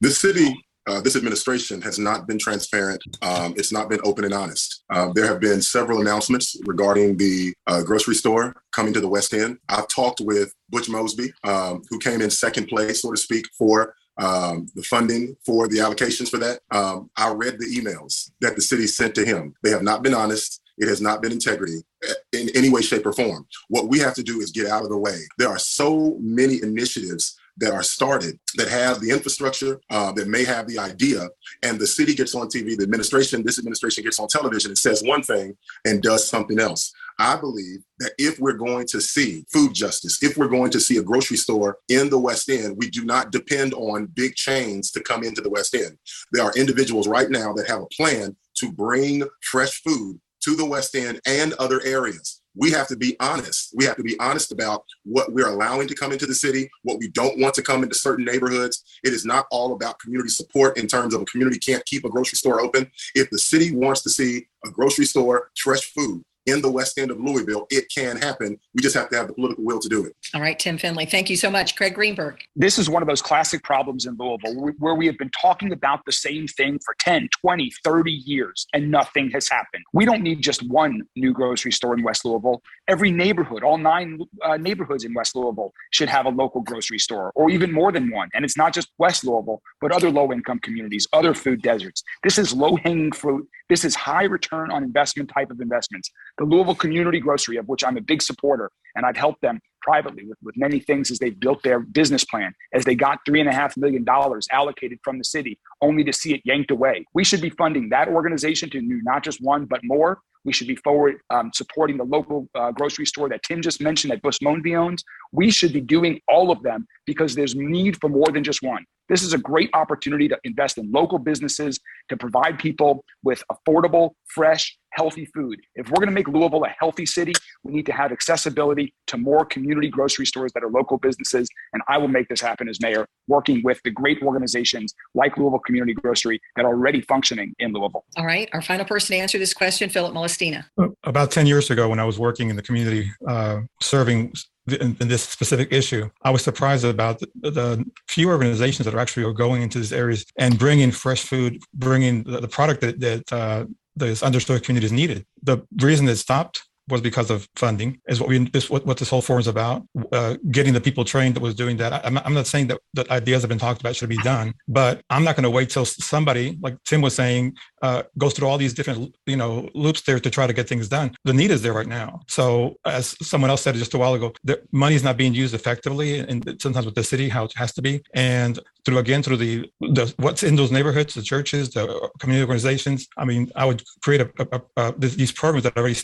The city uh, this administration has not been transparent. Um, it's not been open and honest. Uh, there have been several announcements regarding the uh, grocery store coming to the West End. I've talked with Butch Mosby, um, who came in second place, so to speak, for um, the funding for the allocations for that. Um, I read the emails that the city sent to him. They have not been honest. It has not been integrity uh, in any way, shape, or form. What we have to do is get out of the way. There are so many initiatives that are started that have the infrastructure, uh, that may have the idea, and the city gets on TV, the administration, this administration gets on television and says one thing and does something else. I believe that if we're going to see food justice, if we're going to see a grocery store in the West End, we do not depend on big chains to come into the West End. There are individuals right now that have a plan to bring fresh food to the West End and other areas we have to be honest. We have to be honest about what we're allowing to come into the city, what we don't want to come into certain neighborhoods. It is not all about community support in terms of a community can't keep a grocery store open. If the city wants to see a grocery store, fresh food, in the west end of Louisville. It can happen. We just have to have the political will to do it. All right, Tim Findley. Thank you so much. Craig Greenberg. This is one of those classic problems in Louisville where we have been talking about the same thing for 10, 20, 30 years and nothing has happened. We don't need just one new grocery store in West Louisville. Every neighborhood, all nine uh, neighborhoods in West Louisville should have a local grocery store or even more than one. And it's not just West Louisville, but other low income communities, other food deserts. This is low hanging fruit. This is high return on investment type of investments the Louisville Community Grocery, of which I'm a big supporter, and I've helped them privately with, with many things as they've built their business plan, as they got three and a half million dollars allocated from the city, only to see it yanked away. We should be funding that organization to do not just one, but more. We should be forward um, supporting the local uh, grocery store that Tim just mentioned that Butch Mosby owns. We should be doing all of them because there's need for more than just one. This is a great opportunity to invest in local businesses to provide people with affordable, fresh, healthy food. If we're going to make Louisville a healthy city, we need to have accessibility to more community grocery stores that are local businesses. And I will make this happen as mayor, working with the great organizations like Louisville Community Grocery that are already functioning in Louisville. All right. Our final person to answer this question, Philip Molestina. About 10 years ago, when I was working in the community, uh, serving in, in, this specific issue. I was surprised about the, the, few organizations that are actually going into these areas and bringing fresh food, bringing the, the product that, that uh, those underserved communities needed. The reason it stopped was because of funding. Is what we this what, what this whole forum is about. Uh, getting the people trained that was doing that. I, I'm not saying that that ideas have been talked about should be done, but I'm not going to wait till somebody like Tim was saying uh, goes through all these different you know loops there to try to get things done. The need is there right now. So as someone else said just a while ago, the money is not being used effectively, and sometimes with the city how it has to be, and through again through the, the what's in those neighborhoods, the churches, the community organizations. I mean, I would create a, a, a, these programs that already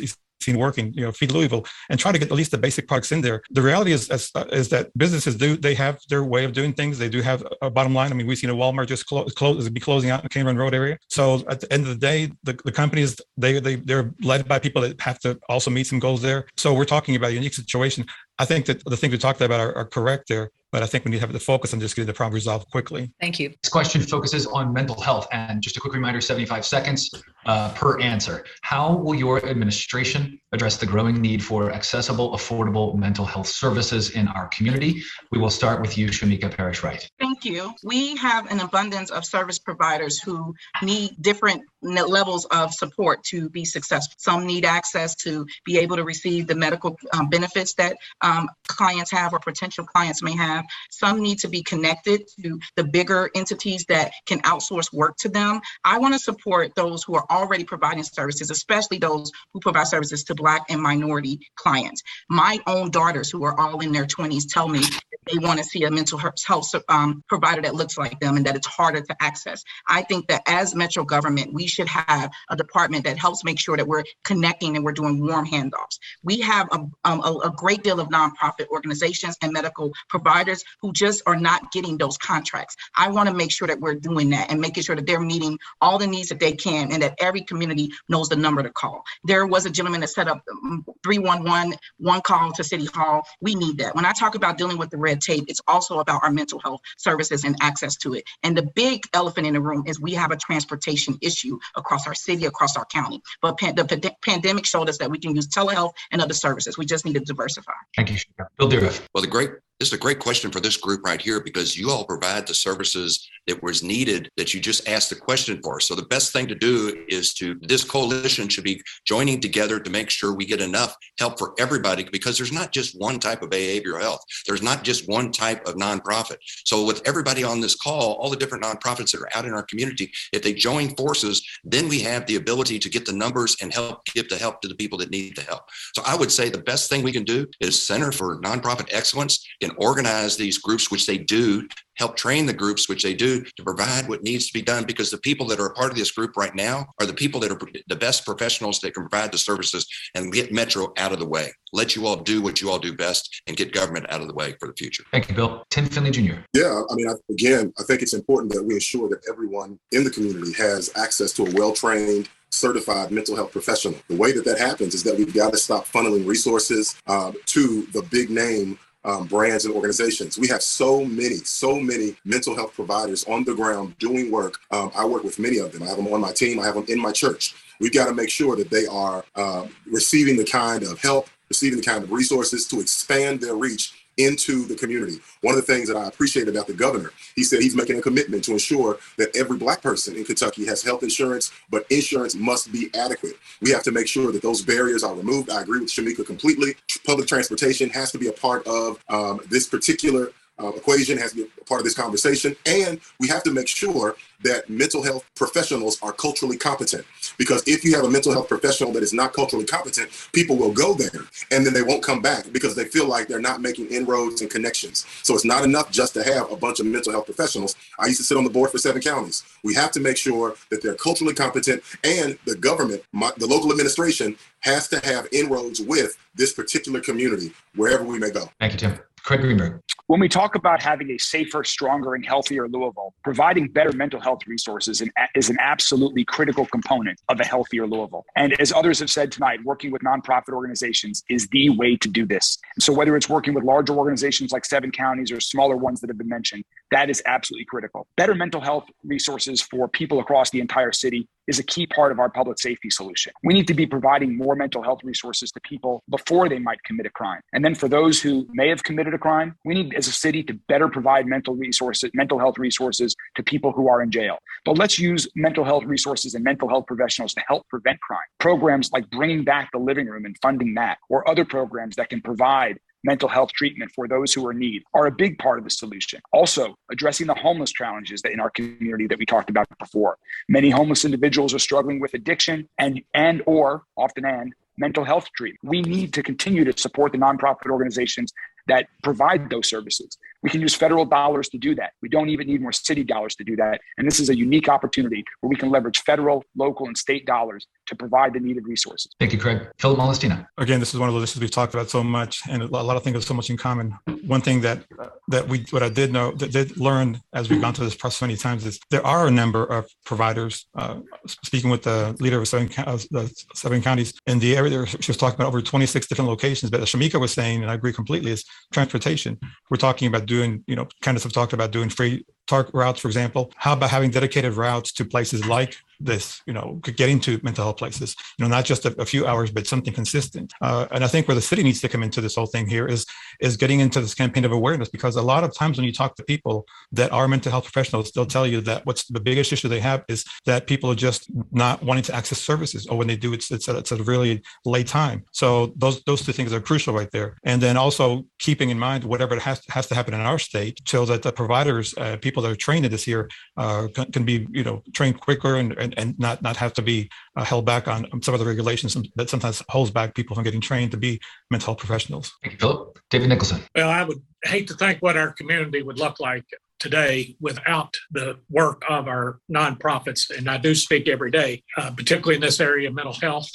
working, you know, feed Louisville, and try to get at least the basic products in there. The reality is, is, uh, is that businesses do they have their way of doing things. They do have a bottom line. I mean, we've seen a Walmart just close, close be closing out in the Cane Run Road area. So at the end of the day, the, the companies they they they're led by people that have to also meet some goals there. So we're talking about a unique situation. I think that the things we talked about are, are correct there but I think we need to have the focus on just getting the problem resolved quickly. Thank you. This question focuses on mental health. And just a quick reminder 75 seconds uh, per answer. How will your administration address the growing need for accessible, affordable mental health services in our community? We will start with you, Shameka Parrish Wright. Thank you. We have an abundance of service providers who need different levels of support to be successful. Some need access to be able to receive the medical um, benefits that um, clients have or potential clients may have. Some need to be connected to the bigger entities that can outsource work to them. I want to support those who are already providing services, especially those who provide services to Black and minority clients. My own daughters, who are all in their 20s, tell me they want to see a mental health um, provider that looks like them and that it's harder to access. I think that as Metro government, we should have a department that helps make sure that we're connecting and we're doing warm handoffs. We have a, um, a, a great deal of nonprofit organizations and medical providers who just are not getting those contracts. I want to make sure that we're doing that and making sure that they're meeting all the needs that they can and that every community knows the number to call. There was a gentleman that set up um, 311, one call to City Hall. We need that. When I talk about dealing with the red tape, it's also about our mental health services and access to it. And the big elephant in the room is we have a transportation issue across our city, across our county. But pan- the p- pandemic showed us that we can use telehealth and other services. We just need to diversify. Thank you. Bill Dieruf. Well, the great this is a great question for this group right here because you all provide the services that was needed that you just asked the question for. So the best thing to do is to this coalition should be joining together to make sure we get enough help for everybody because there's not just one type of behavioral health. There's not just one type of nonprofit. So with everybody on this call, all the different nonprofits that are out in our community, if they join forces, then we have the ability to get the numbers and help give the help to the people that need the help. So I would say the best thing we can do is Center for Nonprofit Excellence in organize these groups, which they do, help train the groups, which they do, to provide what needs to be done. Because the people that are a part of this group right now are the people that are the best professionals that can provide the services and get Metro out of the way. Let you all do what you all do best and get government out of the way for the future. Thank you, Bill. Tim Findley Jr. Yeah, I mean, again, I think it's important that we ensure that everyone in the community has access to a well trained, certified mental health professional. The way that that happens is that we've got to stop funneling resources uh, to the big name um, brands and organizations. We have so many, so many mental health providers on the ground doing work. Um, I work with many of them. I have them on my team. I have them in my church. We've got to make sure that they are uh, receiving the kind of help, receiving the kind of resources to expand their reach into the community. One of the things that I appreciate about the governor, he said he's making a commitment to ensure that every black person in Kentucky has health insurance, but insurance must be adequate. We have to make sure that those barriers are removed. I agree with Shameka completely. Public transportation has to be a part of um, this particular uh, equation has to be a part of this conversation. And we have to make sure that mental health professionals are culturally competent. Because if you have a mental health professional that is not culturally competent, people will go there and then they won't come back because they feel like they're not making inroads and connections. So it's not enough just to have a bunch of mental health professionals. I used to sit on the board for seven counties. We have to make sure that they're culturally competent and the government, my, the local administration, has to have inroads with this particular community wherever we may go. Thank you, Tim. Craig Greenberg. When we talk about having a safer, stronger, and healthier Louisville, providing better mental health resources is an absolutely critical component of a healthier Louisville. And as others have said tonight, working with nonprofit organizations is the way to do this. so whether it's working with larger organizations like seven counties or smaller ones that have been mentioned, that is absolutely critical. Better mental health resources for people across the entire city is a key part of our public safety solution. We need to be providing more mental health resources to people before they might commit a crime. And then for those who may have committed a crime, we need as a city to better provide mental resources, mental health resources to people who are in jail. But let's use mental health resources and mental health professionals to help prevent crime. Programs like bringing back the living room and funding that, or other programs that can provide mental health treatment for those who are in need are a big part of the solution. Also, addressing the homeless challenges that in our community that we talked about before. Many homeless individuals are struggling with addiction and and or often and mental health treatment. We need to continue to support the nonprofit organizations that provide those services. We can use federal dollars to do that. We don't even need more city dollars to do that. And this is a unique opportunity where we can leverage federal, local, and state dollars to provide the needed resources. Thank you, Craig. Philip Molestina. Again, this is one of those issues we've talked about so much, and a lot of things have so much in common. One thing that that we what I did know that did learn as we've gone through this process many times is there are a number of providers. Uh, speaking with the leader of seven, uh, the seven counties in the area, she was talking about over 26 different locations. But as Shameka was saying, and I agree completely, is transportation. We're talking about doing, you know, Candace have talked about doing free TARC routes, for example. How about having dedicated routes to places like this, you know, could get into mental health places, you know, not just a, a few hours, but something consistent. Uh, and I think where the city needs to come into this whole thing here is is getting into this campaign of awareness, because a lot of times when you talk to people that are mental health professionals, they'll tell you that what's the biggest issue they have is that people are just not wanting to access services, or when they do, it's it's a, it's a really late time. So those those two things are crucial right there. And then also keeping in mind whatever has to, has to happen in our state, so that the providers, uh, people that are trained in this here, uh, can, can, be you know trained quicker and, and and not not have to be uh, held back on some of the regulations that sometimes holds back people from getting trained to be mental health professionals. Thank you, Philip. David Nicholson. Well, I would hate to think what our community would look like today without the work of our nonprofits. And I do speak every day, uh, particularly in this area of mental health.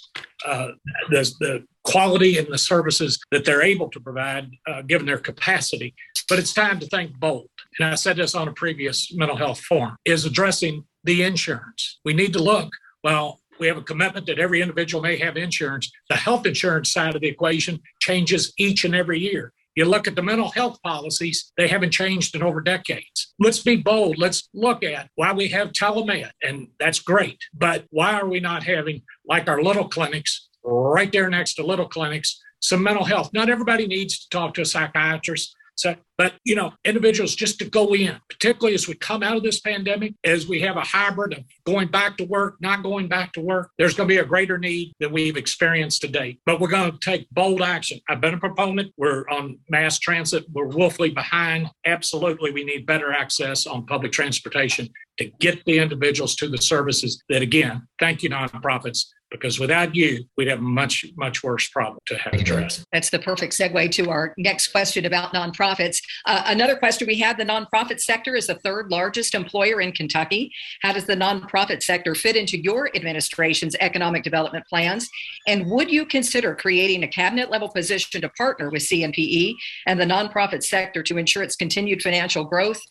Uh, the, the quality and the services that they're able to provide, uh, given their capacity. But it's time to think bold. And I said this on a previous mental health forum, is addressing the insurance. We need to look, well, we have a commitment that every individual may have insurance. The health insurance side of the equation changes each and every year. You look at the mental health policies, they haven't changed in over decades. Let's be bold. Let's look at why we have telemed, and that's great. But why are we not having, like our little clinics, right there next to little clinics, some mental health? Not everybody needs to talk to a psychiatrist. So, but you know, individuals just to go in, particularly as we come out of this pandemic, as we have a hybrid of going back to work, not going back to work, there's going to be a greater need than we've experienced to date. But we're going to take bold action. I've been a proponent. We're on mass transit. We're woefully behind. Absolutely, we need better access on public transportation to get the individuals to the services that, again, thank you, nonprofits, because without you, we'd have a much, much worse problem to have addressed. That's the perfect segue to our next question about nonprofits. Uh, another question we had the nonprofit sector is the third largest employer in Kentucky. How does the nonprofit sector fit into your administration's economic development plans? And would you consider creating a cabinet level position to partner with CNPE and the nonprofit sector to ensure its continued financial growth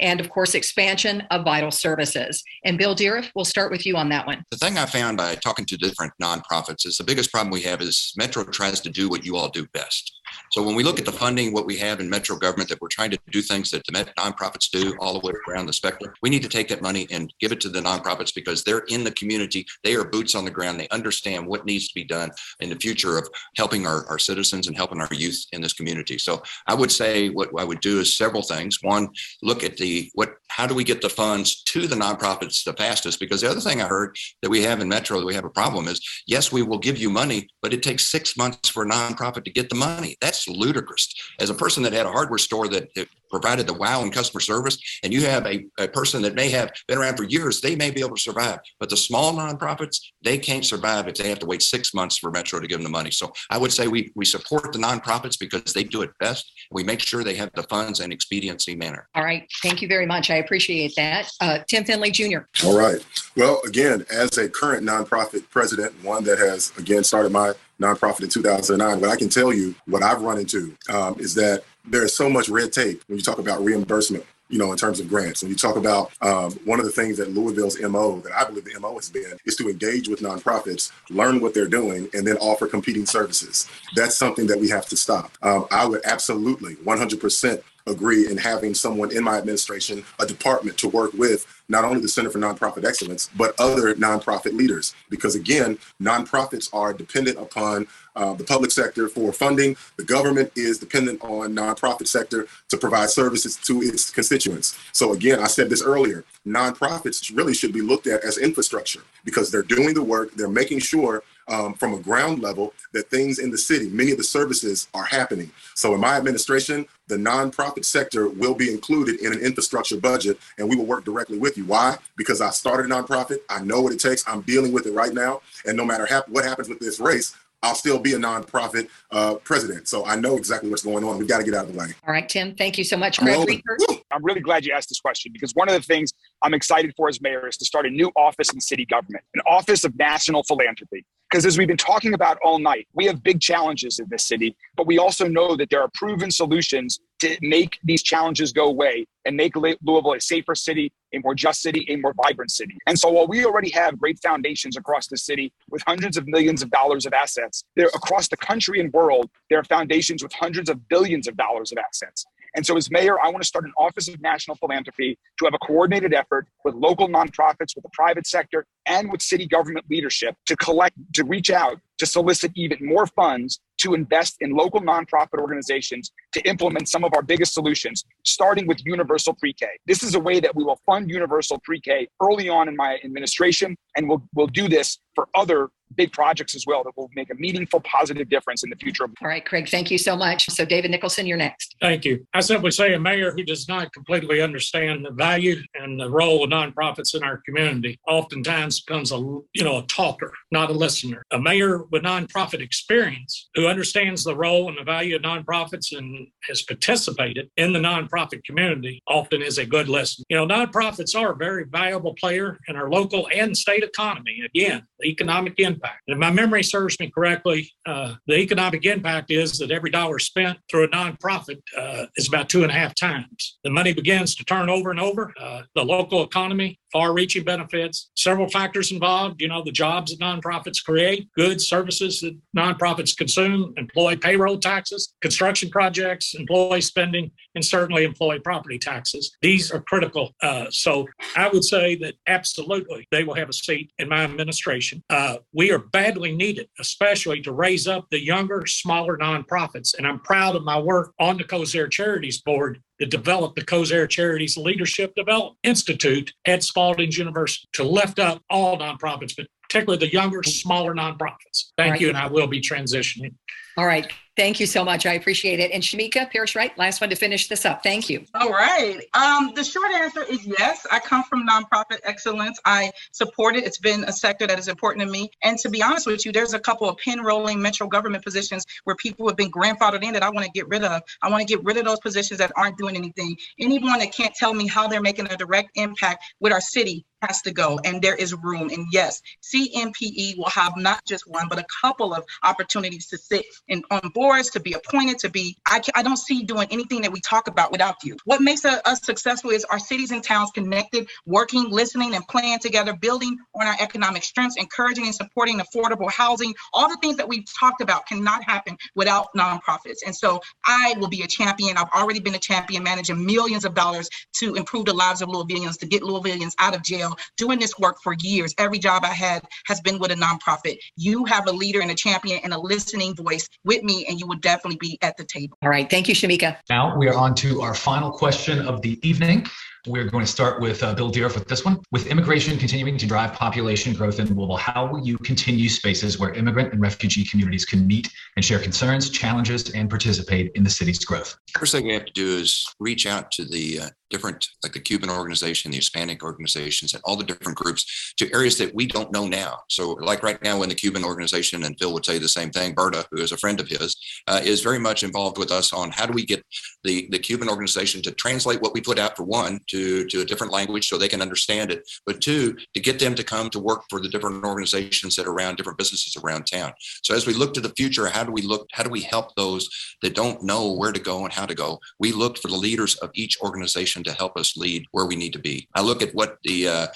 and, of course, expansion of vital services? And Bill Dieruf, we'll start with you on that one. The thing I found by talking to different nonprofits is the biggest problem we have is Metro tries to do what you all do best. So when we look at the funding, what we have in Metro government, that we're trying to do things that the nonprofits do all the way around the spectrum, we need to take that money and give it to the nonprofits because they're in the community. They are boots on the ground. They understand what needs to be done in the future of helping our, our citizens and helping our youth in this community. So I would say what I would do is several things. One, look at the what how do we get the funds to the nonprofits the fastest? Because the other thing I heard that we have in Metro that we have a problem is yes, we will give you money, but it takes six months for a nonprofit to get the money. That's ludicrous. As a person that had a hardware store that, that provided the wow in customer service, and you have a, a person that may have been around for years, they may be able to survive. But the small nonprofits, they can't survive if they have to wait six months for Metro to give them the money. So I would say we, we support the nonprofits because they do it best. We make sure they have the funds and expediency manner. All right. Thank you very much. I appreciate that. Uh, Tim Findley Jr. All right. Well, again, as a current nonprofit president, one that has, again, started my nonprofit in 2009, but I can tell you what I've run into um, is that there is so much red tape when you talk about reimbursement you know, in terms of grants. And you talk about um, one of the things that Louisville's MO, that I believe the MO has been, is to engage with nonprofits, learn what they're doing, and then offer competing services. That's something that we have to stop. Um, I would absolutely 100% agree in having someone in my administration, a department to work with not only the Center for Nonprofit Excellence, but other nonprofit leaders. Because again, nonprofits are dependent upon uh, the public sector for funding. The government is dependent on nonprofit sector to provide services to its constituents. So again, I said this earlier, nonprofits really should be looked at as infrastructure because they're doing the work, they're making sure um, from a ground level that things in the city, many of the services are happening. So in my administration, the nonprofit sector will be included in an infrastructure budget and we will work directly with you. Why? Because I started a nonprofit. I know what it takes. I'm dealing with it right now. And no matter ha- what happens with this race, I'll still be a nonprofit uh, president. So I know exactly what's going on. We've got to get out of the way. All right, Tim. Thank you so much. I'm Greg rolling. Reefer. Woo! I'm really glad you asked this question because one of the things I'm excited for as mayor is to start a new office in city government, an office of national philanthropy. Because as we've been talking about all night, we have big challenges in this city, but we also know that there are proven solutions to make these challenges go away and make Louisville a safer city, a more just city, a more vibrant city. And so while we already have great foundations across the city with hundreds of millions of dollars of assets, there across the country and world, there are foundations with hundreds of billions of dollars of assets. And so, as mayor, I want to start an Office of National Philanthropy to have a coordinated effort with local nonprofits, with the private sector, and with city government leadership to collect, to reach out, to solicit even more funds to invest in local nonprofit organizations to implement some of our biggest solutions, starting with universal pre K. This is a way that we will fund universal pre K early on in my administration, and we'll, we'll do this for other big projects as well that will make a meaningful, positive difference in the future of All right, Craig. Thank you so much. So, David Nicholson, you're next. Thank you. I simply say a mayor who does not completely understand the value and the role of nonprofits in our community oftentimes becomes a you know a talker, not a listener. A mayor with nonprofit experience who understands the role and the value of nonprofits and has participated in the nonprofit community often is a good listener. You know, nonprofits are a very valuable player in our local and state economy. Again, the economic impact. And if my memory serves me correctly, uh, the economic impact is that every dollar spent through a nonprofit uh, is about two and a half times. The money begins to turn over and over. Uh, the local economy, far reaching benefits, several factors involved. You know, the jobs that nonprofits create, goods, services that nonprofits consume, employee payroll taxes, construction projects, employee spending, and certainly employee property taxes. These are critical. Uh, so I would say that absolutely they will have a seat in my administration. Uh, we are badly needed, especially to raise up the younger, smaller nonprofits. And I'm proud of my work on the Kosair Charities Board to develop the Kosair Charities Leadership Development Institute at Spalding University to lift up all nonprofits, but particularly the younger, smaller nonprofits. Thank Right. you, and I will be transitioning. All right. Thank you so much. I appreciate it. And Shameka Parrish Wright, last one to finish this up. Thank you. All right. Um, the short answer is yes. I come from nonprofit excellence. I support it. It's been a sector that is important to me. And to be honest with you, there's a couple of pin rolling metro government positions where people have been grandfathered in that I want to get rid of. I want to get rid of those positions that aren't doing anything. Anyone that can't tell me how they're making a direct impact with our city has to go and there is room and yes CNPE will have not just one but a couple of opportunities to sit in on boards to be appointed to be i, I don't see doing anything that we talk about without you what makes us successful is our cities and towns connected working listening and playing together building on our economic strengths encouraging and supporting affordable housing all the things that we've talked about cannot happen without nonprofits and so i will be a champion i've already been a champion managing millions of dollars to improve the lives of Louisvillians, to get Louisvillians out of jail, doing this work for years. Every job I had has been with a nonprofit. You have a leader and a champion and a listening voice with me, and you will definitely be at the table. All right. Thank you, Shameka. Now we are on to our final question of the evening. We're going to start with uh, Bill Dieruf with this one. With immigration continuing to drive population growth in Louisville, how will you continue spaces where immigrant and refugee communities can meet and share concerns, challenges, and participate in the city's growth? First thing we have to do is reach out to the uh, different, like the Cuban organization, the Hispanic organizations, and all the different groups to areas that we don't know now. So, like right now, in the Cuban organization, and Phil would say the same thing. Berta, who is a friend of his, uh, is very much involved with us on how do we get the the Cuban organization to translate what we put out for one to to a different language so they can understand it, but two to get them to come to work for the different organizations that are around different businesses around town. So as we look to the future, how do we look? How do we help those that don't know where to go and how to go? We look for the leaders of each organization to help us lead where we need to be. I look at what the uh,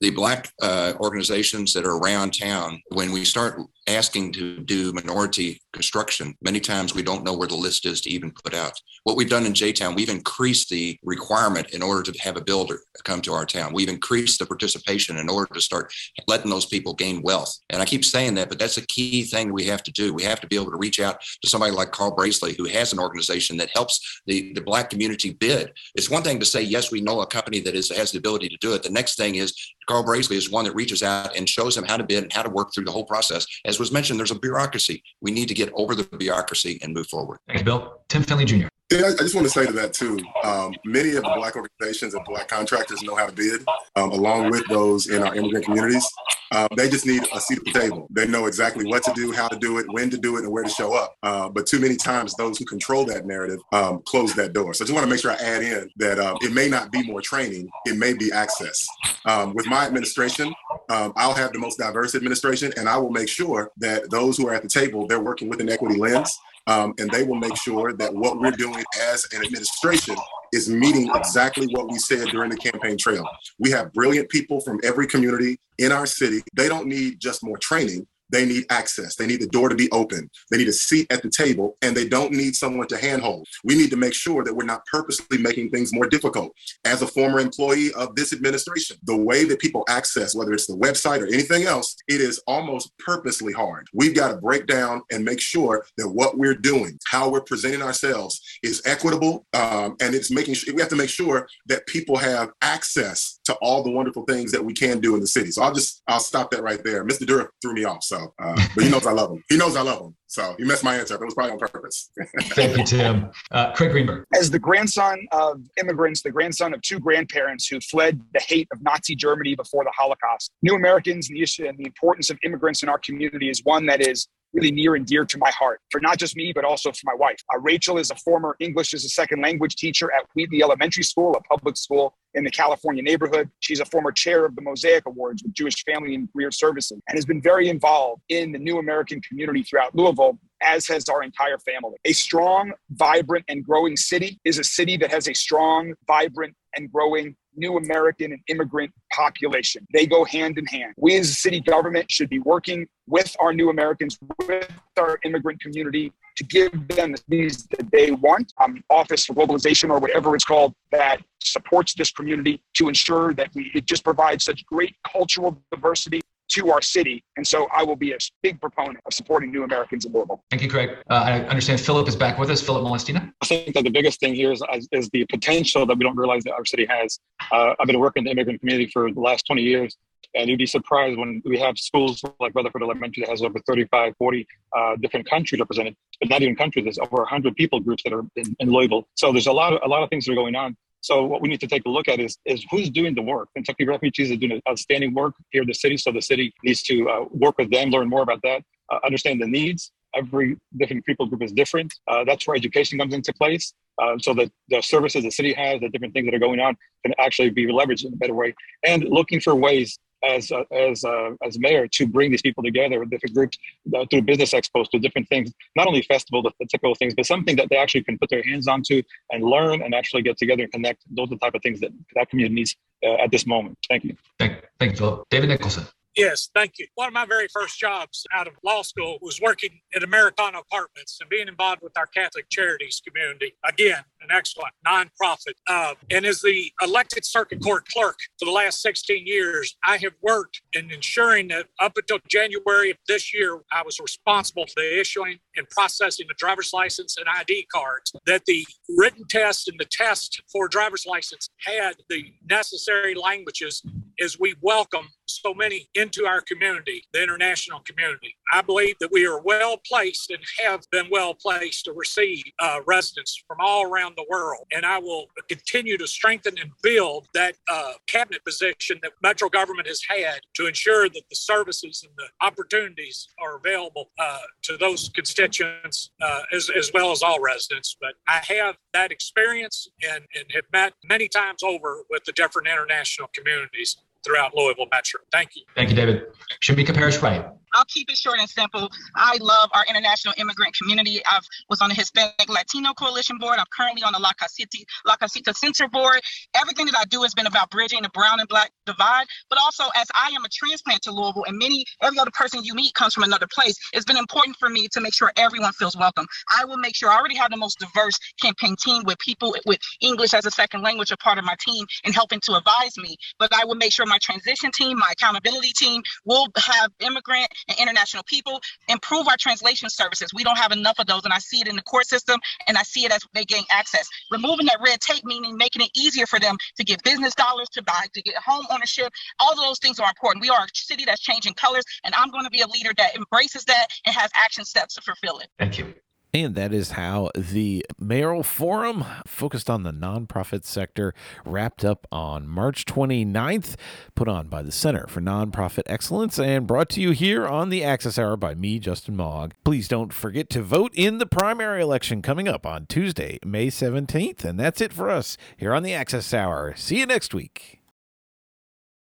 the black uh, organizations that are around town, when we start asking to do minority construction, many times we don't know where the list is to even put out. What we've done in J Town, we've increased the requirement in order to have a builder come to our town. We've increased the participation in order to start letting those people gain wealth. And I keep saying that, but that's a key thing we have to do. We have to be able to reach out to somebody like Carl Brasley, who has an organization that helps the, the black community bid. It's one thing to say, yes, we know a company that is has the ability to do it. The next thing is Carl Brasley is one that reaches out and shows them how to bid and how to work through the whole process. As was mentioned, there's a bureaucracy. We need to get over the bureaucracy and move forward. Thanks, Bill. Tim Findley Jr. Yeah, I just want to say to that too. Um, many of the black organizations and black contractors know how to bid, um, along with those in our immigrant communities. Um, they just need a seat at the table. They know exactly what to do, how to do it, when to do it, and where to show up. Uh, but too many times, those who control that narrative um, close that door. So I just want to make sure I add in that um, it may not be more training, it may be access. Um, with my administration, I'll have the most diverse administration, and I will make sure that those who are at the table, they're working with an equity lens um, and they will make sure that what we're doing as an administration is meeting exactly what we said during the campaign trail. We have brilliant people from every community in our city. They don't need just more training. They need access. They need the door to be open. They need a seat at the table, and they don't need someone to handhold. We need to make sure that we're not purposely making things more difficult. As a former employee of this administration, the way that people access, whether it's the website or anything else, it is almost purposely hard. We've got to break down and make sure that what we're doing, how we're presenting ourselves, is equitable, um, and it's making sure we have to make sure that people have access to all the wonderful things that we can do in the city. So I'll just I'll stop that right there. Mr. Dieruf threw me off. So so, uh, but he knows I love him. He knows I love him. So he missed my answer. It was probably on purpose. <laughs> Thank you, Tim. Uh, Craig Greenberg. As the grandson of immigrants, the grandson of two grandparents who fled the hate of Nazi Germany before the Holocaust, New Americans and the issue and the importance of immigrants in our community is one that is really near and dear to my heart for not just me, but also for my wife. Uh, Rachel is a former English as a second language teacher at Wheatley Elementary School, a public school in the California neighborhood. She's a former chair of the Mosaic Awards with Jewish Family and Career Services and has been very involved in the new American community throughout Louisville as has our entire family. A strong, vibrant, and growing city is a city that has a strong, vibrant, and growing new American and immigrant population. They go hand in hand. We as a city government should be working with our new Americans, with our immigrant community to give them the things that they want. Um, Office for Globalization or whatever it's called that supports this community to ensure that we, it just provides such great cultural diversity to our city. And so I will be a big proponent of supporting new Americans in Louisville. Thank you, Craig. Uh, I understand Philip is back with us. Philip Molestina. I think that the biggest thing here is, is the potential that we don't realize that our city has. Uh, I've been working in the immigrant community for the last 20 years. And you'd be surprised when we have schools like Rutherford Elementary that has over 35, 40 uh, different countries represented, but not even countries. There's over 100 people groups that are in, in Louisville. So there's a lot of a lot of things that are going on. So what we need to take a look at is, is who's doing the work. Kentucky Refugees are doing outstanding work here in the city. So the city needs to uh, work with them, learn more about that, uh, understand the needs. Every different people group is different. Uh, that's where education comes into place. Uh, so that the services the city has, the different things that are going on, can actually be leveraged in a better way. And looking for ways as uh, as uh, as mayor to bring these people together, different groups uh, through business expos, to different things, not only festival, the, typical things, but something that they actually can put their hands onto and learn and actually get together and connect. Those are the type of things that that community needs uh, at this moment. Thank you. Thank, thank you. David Nicholson. Yes, thank you. One of my very first jobs out of law school was working at Americana Apartments and being involved with our Catholic Charities community. Again, an excellent nonprofit. Uh, and as the elected circuit court clerk for the last 16 years, I have worked in ensuring that up until January of this year, I was responsible for the issuing and processing the driver's license and ID cards, that the written test and the test for driver's license had the necessary languages as we welcome so many into our community, the international community. I believe that we are well placed and have been well placed to receive uh, residents from all around the world. And I will continue to strengthen and build that uh, cabinet position that Metro government has had to ensure that the services and the opportunities are available uh, to those constituents uh, as, as well as all residents. But I have that experience and, and have met many times over with the different international communities throughout Louisville Metro. Thank you. Thank you, David. Shameka Parrish Wright. I'll keep it short and simple. I love our international immigrant community. I was on the Hispanic Latino Coalition Board. I'm currently on the La Casita, La Casita Center Board. Everything that I do has been about bridging the brown and black divide, but also as I am a transplant to Louisville and many, every other person you meet comes from another place, it's been important for me to make sure everyone feels welcome. I will make sure I already have the most diverse campaign team with people with English as a second language a part of my team and helping to advise me, but I will make sure my transition team, my accountability team will have immigrant and international people improve our translation services. We don't have enough of those, and I see it in the court system, and I see it as they gain access. Removing that red tape, meaning making it easier for them to get business dollars, to buy, to get home ownership. All of those things are important. We are a city that's changing colors, and I'm going to be a leader that embraces that and has action steps to fulfill it. Thank you. And that is how the mayoral forum focused on the nonprofit sector wrapped up on March 29th, put on by the Center for Nonprofit Excellence and brought to you here on the Access Hour by me, Justin Mogg. Please don't forget to vote in the primary election coming up on Tuesday, May 17th. And that's it for us here on the Access Hour. See you next week.